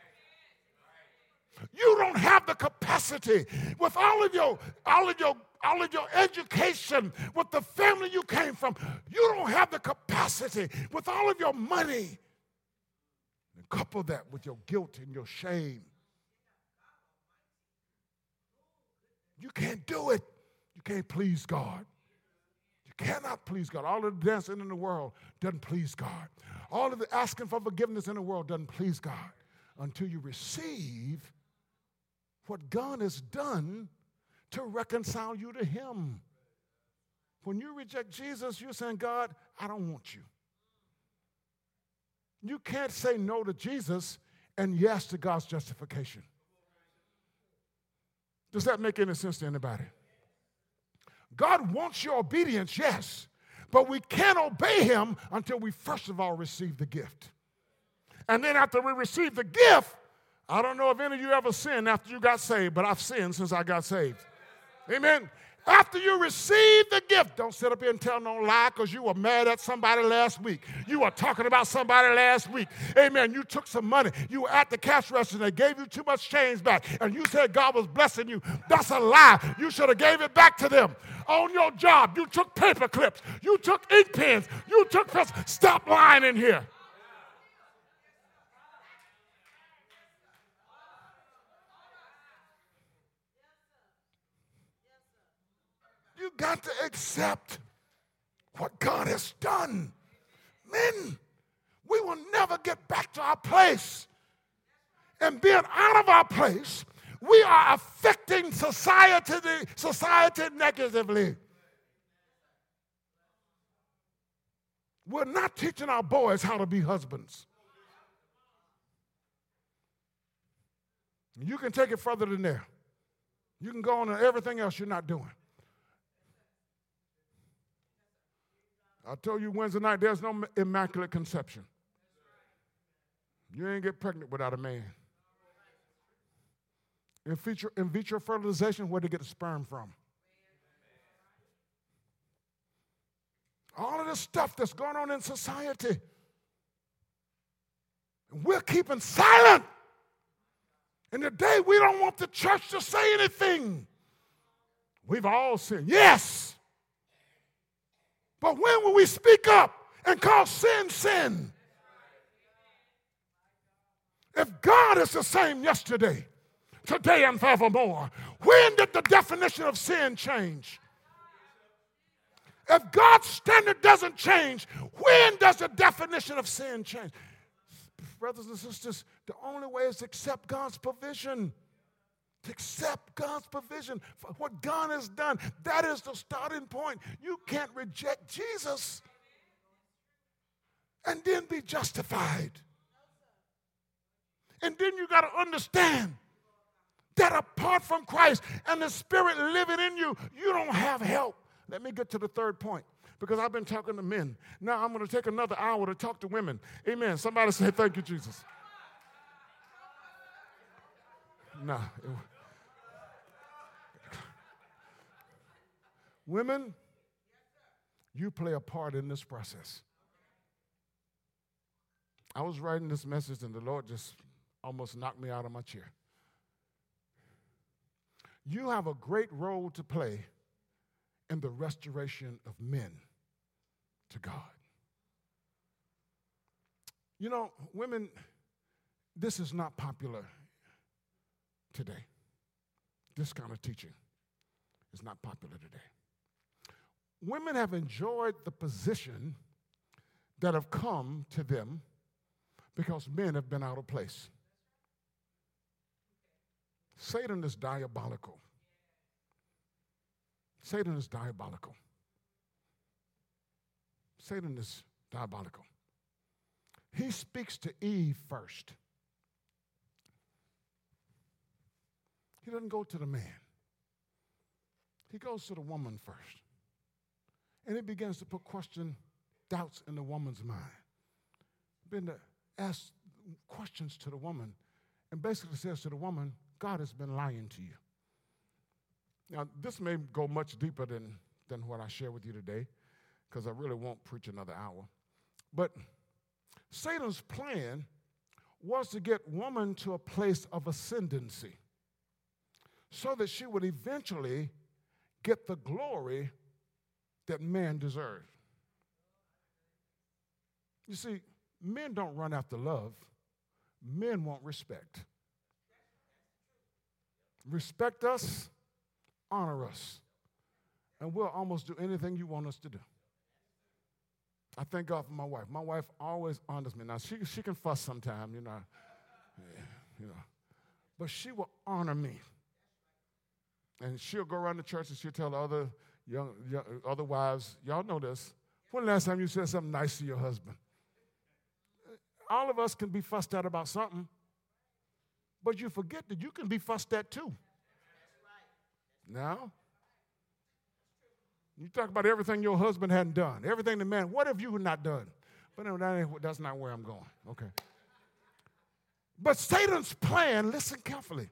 You don't have the capacity with all of your, all of your, all of your education, with the family you came from. You don't have the capacity with all of your money. And couple that with your guilt and your shame. You can't do it. Can't please God. You cannot please God. All of the dancing in the world doesn't please God. All of the asking for forgiveness in the world doesn't please God until you receive what God has done to reconcile you to Him. When you reject Jesus, you're saying, God, I don't want you. You can't say no to Jesus and yes to God's justification. Does that make any sense to anybody? God wants your obedience, yes, but we can't obey Him until we first of all receive the gift. And then after we receive the gift, I don't know if any of you ever sinned after you got saved, but I've sinned since I got saved. Amen. After you receive the gift, don't sit up here and tell no lie because you were mad at somebody last week. You were talking about somebody last week. Amen. You took some money. You were at the cash register. They gave you too much change back. And you said God was blessing you. That's a lie. You should have gave it back to them. On your job, you took paper clips. You took ink pens. You took pencils. Stop lying in here. You got to accept what God has done. Men, we will never get back to our place. And being out of our place, we are affecting society, society negatively. We're not teaching our boys how to be husbands. You can take it further than there. You can go on to everything else you're not doing. I told you Wednesday night, there's no immaculate conception. You ain't get pregnant without a man. In vitro, in vitro fertilization, where to get the sperm from? All of this stuff that's going on in society. We're keeping silent. And today we don't want the church to say anything. We've all sinned. Yes. But when will we speak up and call sin sin? If God is the same yesterday, today, and forevermore, when did the definition of sin change? If God's standard doesn't change, when does the definition of sin change? Brothers and sisters, the only way is to accept God's provision. Accept God's provision for what God has done. That is the starting point. You can't reject Jesus and then be justified. And then you got to understand that apart from Christ and the Spirit living in you, you don't have help. Let me get to the third point because I've been talking to men. Now I'm going to take another hour to talk to women. Amen. Somebody say, Thank you, Jesus. No. Women, you play a part in this process. I was writing this message, and the Lord just almost knocked me out of my chair. You have a great role to play in the restoration of men to God. You know, women, this is not popular today. This kind of teaching is not popular today. Women have enjoyed the position that have come to them because men have been out of place. Satan is diabolical. Satan is diabolical. Satan is diabolical. He speaks to Eve first. He doesn't go to the man. He goes to the woman first. And it begins to put question, doubts in the woman's mind. Begin to ask questions to the woman and basically says to the woman, God has been lying to you. Now, this may go much deeper than, than what I share with you today, because I really won't preach another hour. But Satan's plan was to get woman to a place of ascendancy so that she would eventually get the glory that man deserved. You see, men don't run after love, men want respect. Respect us, honor us, and we'll almost do anything you want us to do. I thank God for my wife. My wife always honors me. Now she she can fuss sometimes, you know, yeah, you know, but she will honor me. And she'll go around the church and she'll tell the other young, young y'all know this. When the last time you said something nice to your husband? All of us can be fussed at about something, but you forget that you can be fussed at too. Now, you talk about everything your husband hadn't done, everything the man, what have you not done? But no, that that's not where I'm going. Okay. But Satan's plan, listen carefully.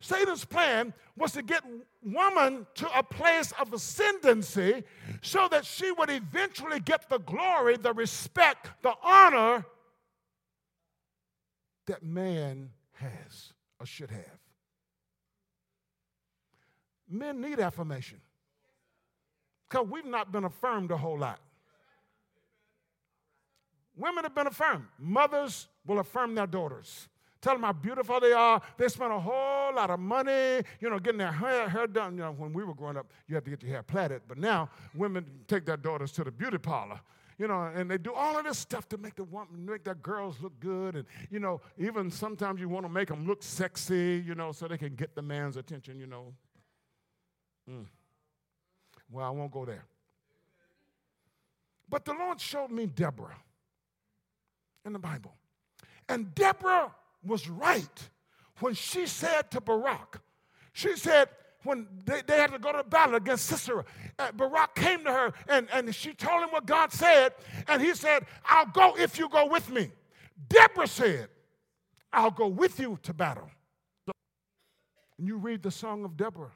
Satan's plan was to get woman to a place of ascendancy so that she would eventually get the glory, the respect, the honor that man has or should have. Men need affirmation because we've not been affirmed a whole lot. Women have been affirmed. Mothers will affirm their daughters. Tell them how beautiful they are. They spend a whole lot of money, you know, getting their hair, hair done. You know, when we were growing up, you had to get your hair plaited. But now women take their daughters to the beauty parlor you know, and they do all of this stuff to make the woman, make their girls look good, and you know, even sometimes you want to make them look sexy, you know, so they can get the man's attention, you know. Mm. Well, I won't go there. But the Lord showed me Deborah in the Bible, and Deborah was right when she said to Barak, she said, when they, they had to go to battle against Sisera. Uh, Barak came to her and, and she told him what God said, and he said, I'll go if you go with me. Deborah said, I'll go with you to battle. And you read the song of Deborah.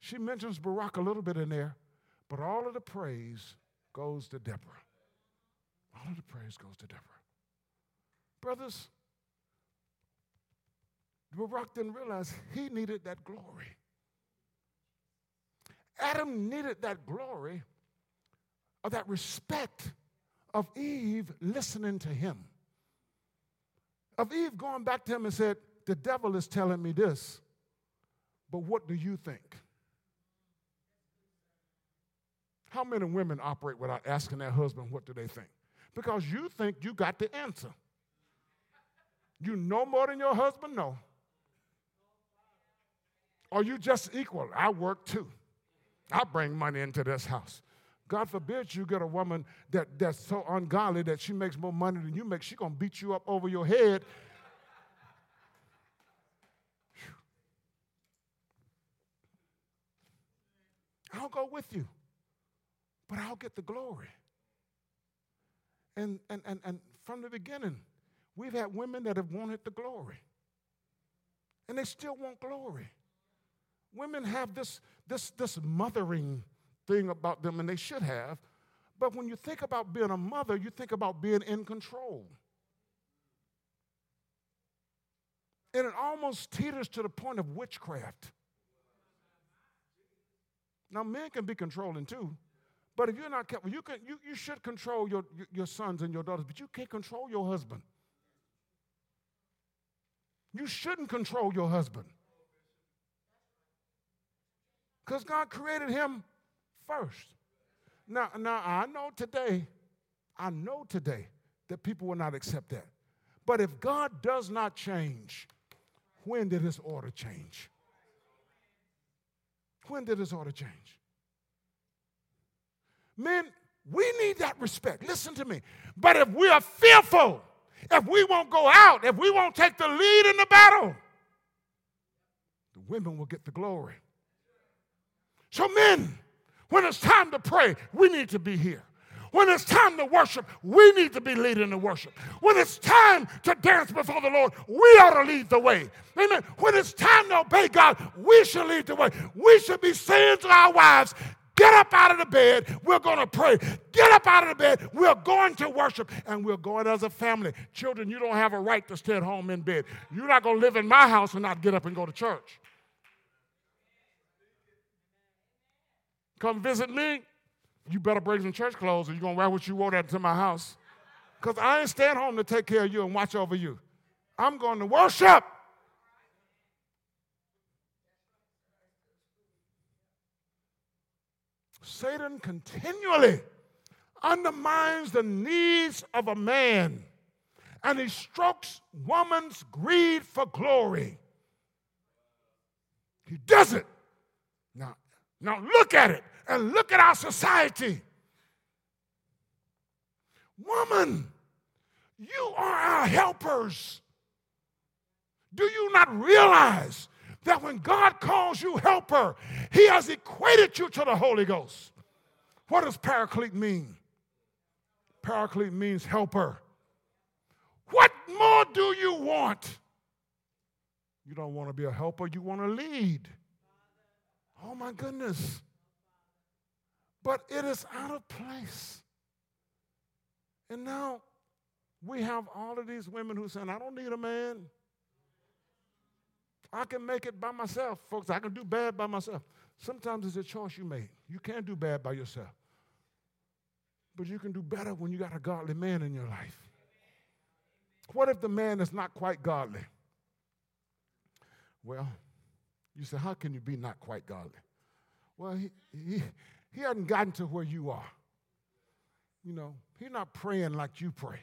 She mentions Barak a little bit in there, but all of the praise goes to Deborah. All of the praise goes to Deborah. Brothers, Barak didn't realize he needed that glory. Adam needed that glory or that respect of Eve listening to him. Of Eve going back to him and said, The devil is telling me this, but what do you think? How many women operate without asking their husband what do they think? Because you think you got the answer. You know more than your husband know. Or you just equal. I work too. I bring money into this house. God forbid you get a woman that, that's so ungodly that she makes more money than you make. She's going to beat you up over your head. I'll go with you, but I'll get the glory. And, and, and, and from the beginning, we've had women that have wanted the glory, and they still want glory. Women have this, this, this mothering thing about them, and they should have. But when you think about being a mother, you think about being in control. And it almost teeters to the point of witchcraft. Now, men can be controlling too, but if you're not careful, you, can, you, you should control your, your sons and your daughters, but you can't control your husband. You shouldn't control your husband. Because God created him first. Now, now I know today, I know today that people will not accept that. But if God does not change, when did his order change? When did his order change? Men, we need that respect. Listen to me. But if we are fearful, if we won't go out, if we won't take the lead in the battle, the women will get the glory. So, men, when it's time to pray, we need to be here. When it's time to worship, we need to be leading the worship. When it's time to dance before the Lord, we ought to lead the way. Amen. When it's time to obey God, we should lead the way. We should be saying to our wives, Get up out of the bed. We're going to pray. Get up out of the bed. We're going to worship and we're going as a family. Children, you don't have a right to stay at home in bed. You're not going to live in my house and not get up and go to church. Come visit me, you better bring some church clothes or you're going to wear what you wore that to my house. Because I ain't staying home to take care of you and watch over you. I'm going to worship. Satan continually undermines the needs of a man and he strokes woman's greed for glory. He does it. Now, now look at it and look at our society. Woman, you are our helpers. Do you not realize that when God calls you helper, He has equated you to the Holy Ghost? What does paraclete mean? Paraclete means helper. What more do you want? You don't want to be a helper, you want to lead. Oh my goodness. But it is out of place. And now we have all of these women who saying, I don't need a man. I can make it by myself, folks. I can do bad by myself. Sometimes it's a choice you make. You can't do bad by yourself. But you can do better when you got a godly man in your life. What if the man is not quite godly? Well, you say, how can you be not quite godly? Well, he, he, he hasn't gotten to where you are. You know, he's not praying like you pray.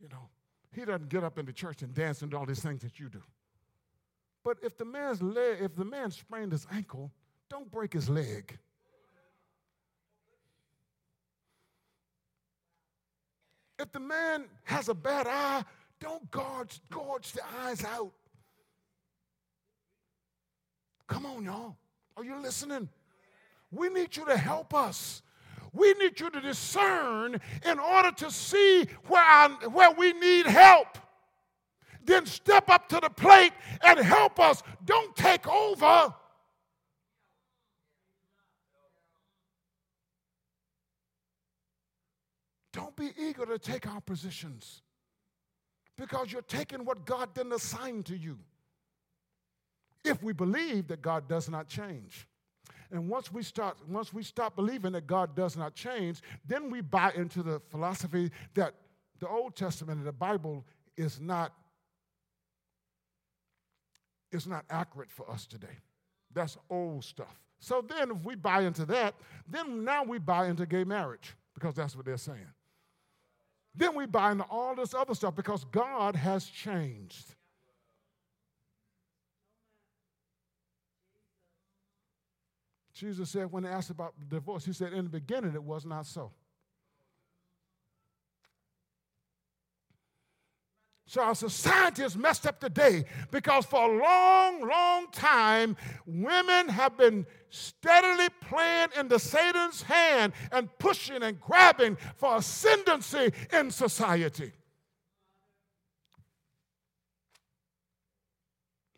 You know, he doesn't get up in the church and dance and do all these things that you do. But if the man's leg, if the man sprained his ankle, don't break his leg. If the man has a bad eye, don't gorge, gorge the eyes out. Come on, y'all. Are you listening? We need you to help us. We need you to discern in order to see where, I, where we need help. Then step up to the plate and help us. Don't take over. Don't be eager to take our positions because you're taking what God didn't assign to you. If we believe that God does not change. And once we start, once we stop believing that God does not change, then we buy into the philosophy that the Old Testament and the Bible is not, is not accurate for us today. That's old stuff. So then if we buy into that, then now we buy into gay marriage because that's what they're saying. Then we buy into all this other stuff because God has changed. Jesus said when asked about divorce, he said, In the beginning, it was not so. So our society is messed up today because for a long, long time, women have been steadily playing into Satan's hand and pushing and grabbing for ascendancy in society.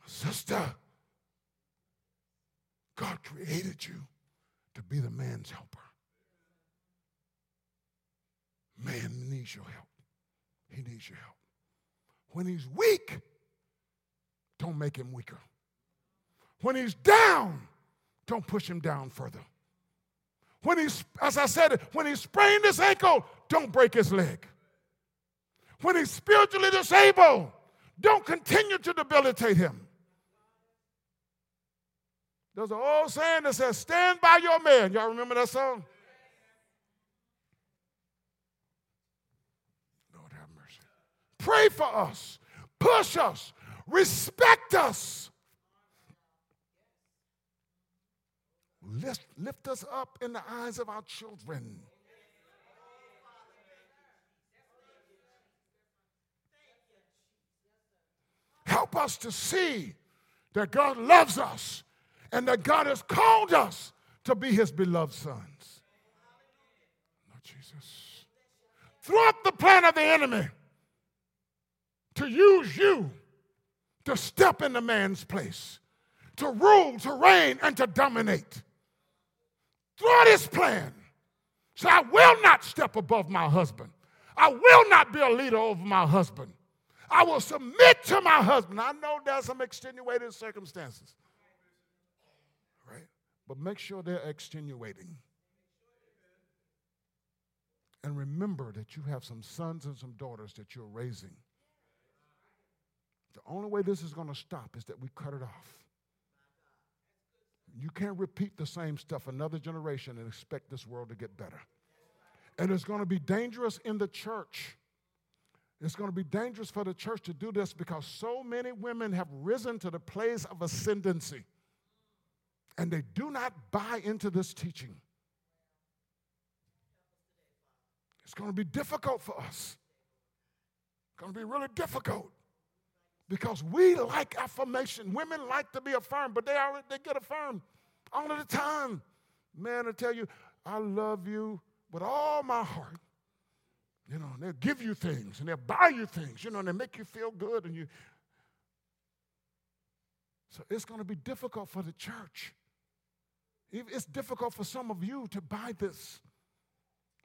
Sister, God created you to be the man's helper. Man needs your help. He needs your help. When he's weak, don't make him weaker. When he's down, don't push him down further. When he's, as I said, when he sprained his ankle, don't break his leg. When he's spiritually disabled, don't continue to debilitate him. There's an old saying that says, Stand by your man. Y'all remember that song? Lord have mercy. Pray for us, push us, respect us. Lift, lift us up in the eyes of our children. Help us to see that God loves us and that God has called us to be his beloved sons. Lord Jesus. Throw up the plan of the enemy to use you to step into man's place, to rule, to reign, and to dominate. Throw this plan. So I will not step above my husband. I will not be a leader over my husband. I will submit to my husband. I know there's some extenuating circumstances? But make sure they're extenuating. And remember that you have some sons and some daughters that you're raising. The only way this is going to stop is that we cut it off. You can't repeat the same stuff another generation and expect this world to get better. And it's going to be dangerous in the church. It's going to be dangerous for the church to do this because so many women have risen to the place of ascendancy and they do not buy into this teaching. It's going to be difficult for us. It's going to be really difficult because we like affirmation. Women like to be affirmed, but they already they get affirmed all of the time. Man, I tell you, I love you with all my heart. You know, they'll give you things and they'll buy you things, you know, and they make you feel good and you. So it's going to be difficult for the church. It's difficult for some of you to buy this.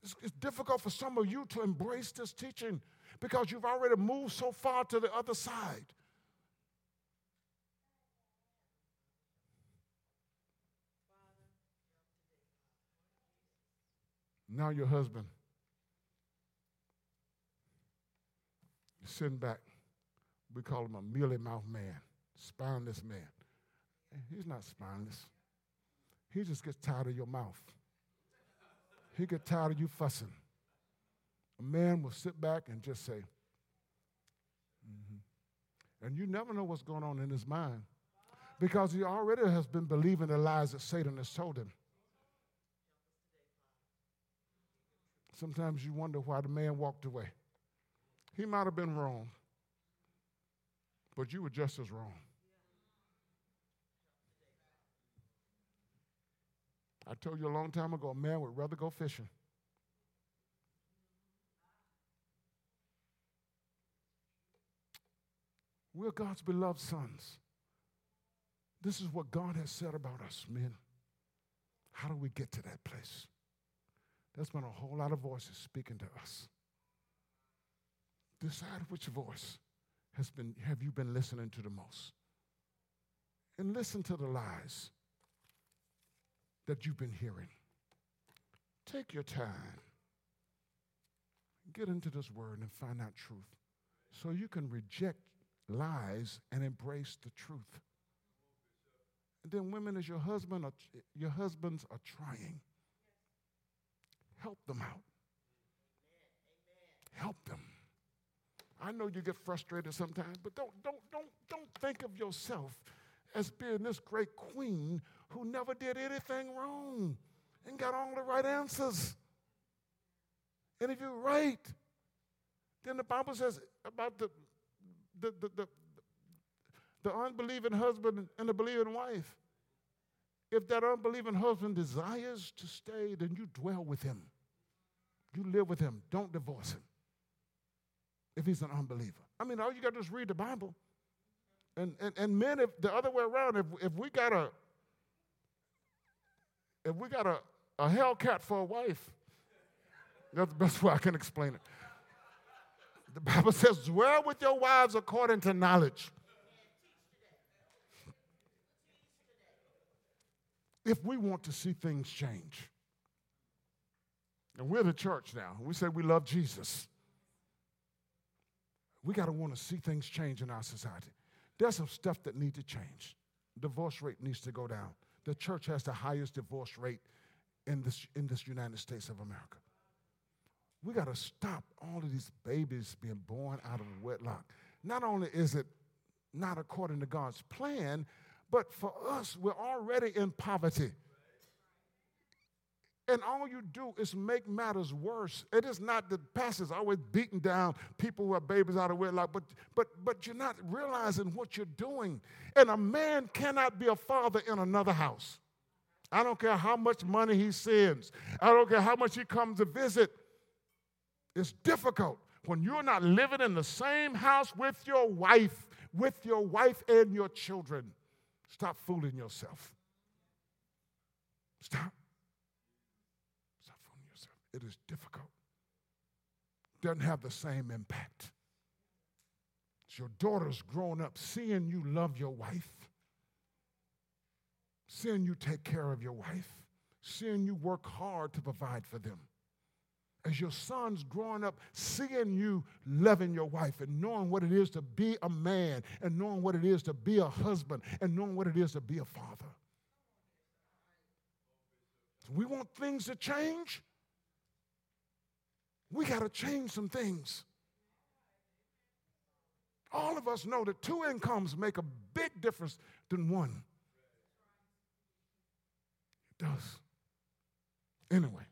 It's, it's difficult for some of you to embrace this teaching because you've already moved so far to the other side. Now, your husband is sitting back. We call him a mealy mouthed man. spineless man. He's not spineless. He just gets tired of your mouth. He gets tired of you fussing. A man will sit back and just say, mm-hmm. and you never know what's going on in his mind because he already has been believing the lies that Satan has told him. Sometimes you wonder why the man walked away. He might have been wrong, but you were just as wrong. I told you a long time ago, a man would rather go fishing. We're God's beloved sons. This is what God has said about us, men. How do we get to that place? There's been a whole lot of voices speaking to us. Decide which voice has been, have you been listening to the most? And listen to the lies that you've been hearing. Take your time. Get into this word and find out truth so you can reject lies and embrace the truth. And then women as your husband are, your husbands are trying. Help them out. Help them. I know you get frustrated sometimes, but don't, don't, don't, don't think of yourself as being this great queen who never did anything wrong and got all the right answers. And if you're right, then the Bible says about the, the, the, the, the unbelieving husband and the believing wife. If that unbelieving husband desires to stay, then you dwell with him. You live with him. Don't divorce him if he's an unbeliever. I mean, all you got to do is read the Bible. And, and, and men, if the other way around, if, if we got a if we got a, a Hellcat for a wife, that's the best way I can explain it. The Bible says, dwell with your wives according to knowledge. If we want to see things change, and we're the church now, we say we love Jesus we got to want to see things change in our society. There's some stuff that needs to change. Divorce rate needs to go down. The church has the highest divorce rate in this, in this United States of America. We got to stop all of these babies being born out of wedlock. Not only is it not according to God's plan, but for us, we're already in poverty. And all you do is make matters worse. It is not that pastors always beating down people who have babies out of wedlock, but, but, but you're not realizing what you're doing. And a man cannot be a father in another house. I don't care how much money he sends, I don't care how much he comes to visit. It's difficult when you're not living in the same house with your wife, with your wife and your children. Stop fooling yourself. Stop it is difficult. Doesn't have the same impact. It's your daughter's grown up seeing you love your wife, seeing you take care of your wife, seeing you work hard to provide for them. As your son's growing up, seeing you loving your wife and knowing what it is to be a man and knowing what it is to be a husband and knowing what it is to be a father. So we want things to change we got to change some things. All of us know that two incomes make a big difference than one. It does. Anyway,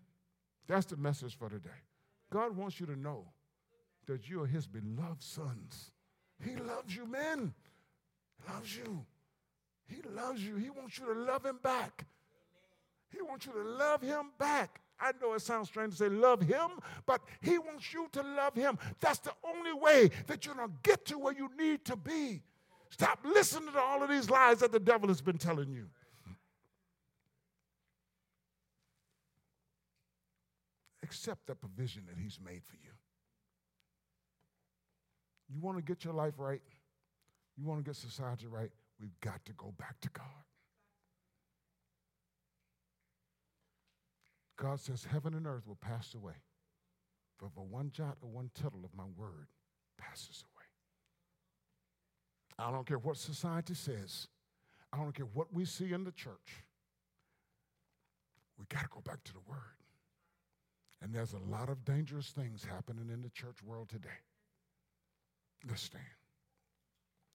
that's the message for today. God wants you to know that you are his beloved sons. He loves you, man. Loves you. He loves you. He wants you to love him back. He wants you to love him back. I know it sounds strange to say love him, but he wants you to love him. That's the only way that you're going to get to where you need to be. Stop listening to all of these lies that the devil has been telling you. Accept the provision that he's made for you. You want to get your life right? You want to get society right? We've got to go back to God. God says, Heaven and earth will pass away, but for one jot or one tittle of my word passes away. I don't care what society says. I don't care what we see in the church. We got to go back to the Word. And there's a lot of dangerous things happening in the church world today. Let's stand.